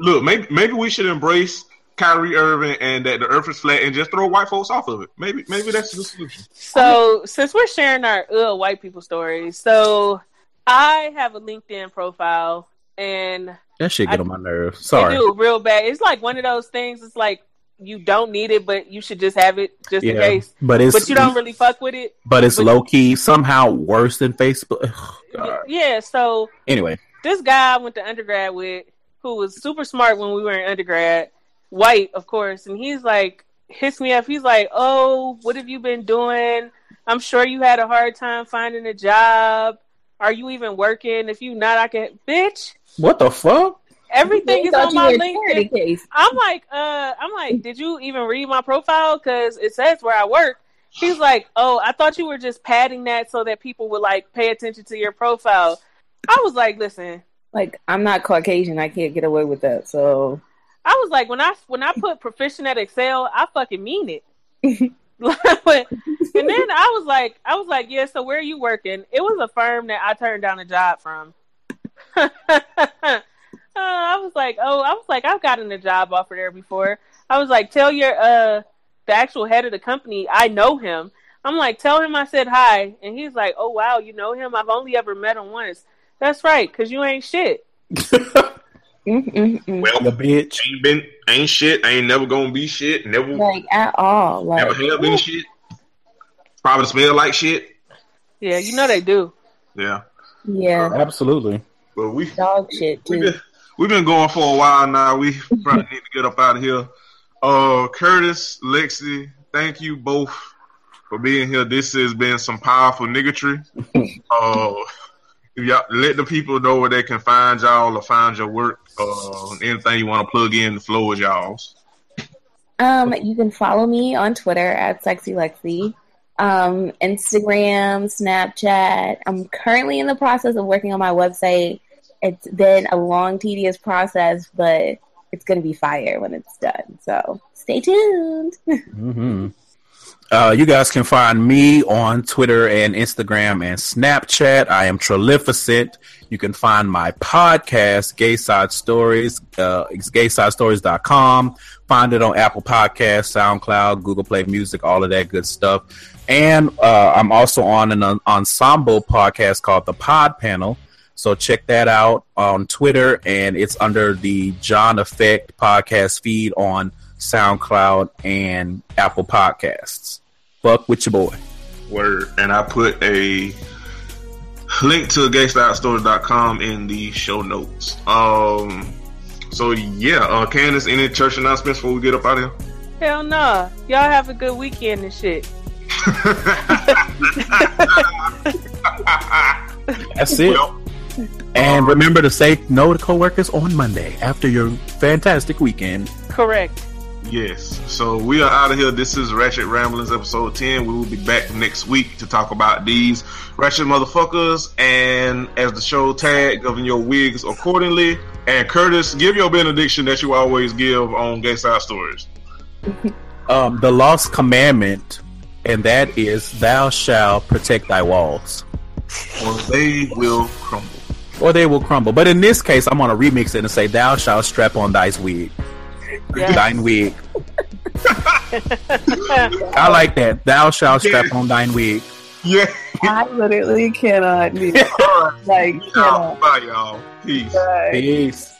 Look, maybe maybe we should embrace Kyrie Irving and that the Earth is flat and just throw white folks off of it. Maybe maybe that's the solution. So since we're sharing our uh, white people stories, so I have a LinkedIn profile and That shit get I- on my nerves. they Sorry. do real bad. It's like one of those things. It's like you don't need it, but you should just have it just in case. but it's But you don't really fuck with it. but it's but- low key somehow worse than Facebook. Ugh, God. Yeah. So Anyway, this guy I went to undergrad with, who was super smart when we were in undergrad, white, of course, and he's like, hits me up. He's like, "Oh, what have you been doing? I'm sure you had a hard time finding a job. Are you even working? If you not, I can, bitch. what the fuck? Everything They is on my were a charity LinkedIn. case. I'm like, uh, I'm like, did you even read my profile? Because it says where I work. He's like, oh, I thought you were just padding that so that people would like pay attention to your profile. I was like, listen, Like, I'm not Caucasian. I can't get away with that. So, I was like, when I when I put proficient at Excel, I fucking mean it. And then I was like, I was like, yeah. So where are you working? It was a firm that I turned down a job from. uh, I was like, oh, I was like, I've gotten a job offer there before. I was like, tell your uh the actual head of the company, I know him. I'm like, tell him I said hi, and he's like, oh wow, you know him? I've only ever met him once. That's right, cause you ain't shit. Mm-mm-mm. Well, The bitch. ain't been ain't shit. Ain't never gonna be shit. Never like at all. Like, never have been shit. Probably smell like shit. Yeah, you know they do. Yeah, yeah, Absolutely. but we dog shit we've been we've been going for a while now. We probably need to get up out of here. Uh, Curtis, Lexi, thank you both for being here. This has been some powerful niggatry. uh, if y'all let the people know where they can find y'all or find your work. Uh, anything you want to plug in, the floor is y'all's. Um, you can follow me on Twitter at Sexy Lexi, um, Instagram, Snapchat. I'm currently in the process of working on my website. It's been a long, tedious process, but it's going to be fire when it's done. So stay tuned. hmm Uh, you guys can find me on Twitter and Instagram and Snapchat. I am Trilificent. You can find my podcast, Gay Side Stories, uh, gaysidestories.com. Find it on Apple Podcasts, SoundCloud, Google Play Music, all of that good stuff. And uh, I'm also on an en- ensemble podcast called The Pod Panel. So check that out on Twitter, and it's under the John Effect podcast feed on SoundCloud and Apple Podcasts. Fuck with your boy. Word. And I put a link to gaysidestories.com in the show notes. Um so yeah, uh Candace, any church announcements before we get up out of here? Hell nah. Y'all have a good weekend and shit. That's it. Well, And remember to say no to coworkers on Monday after your fantastic weekend. Correct. Yes. So we are out of here. This is Ratchet Ramblings episode 10. We will be back next week to talk about these ratchet motherfuckers. And as the show tag, govern your wigs accordingly. And Curtis, give your benediction that you always give on Gay Side Stories. Um, the lost commandment, and that is, "Thou shalt protect thy walls, Or they will crumble. or they will crumble." But in this case, I'm gonna remix it and say, "Thou shalt strap on thy wig, Yes. thine wig." I like that. Thou shalt strap on thine wig. Yeah. I literally cannot. Be, like, cannot. bye, y'all. Peace. Bye. Peace.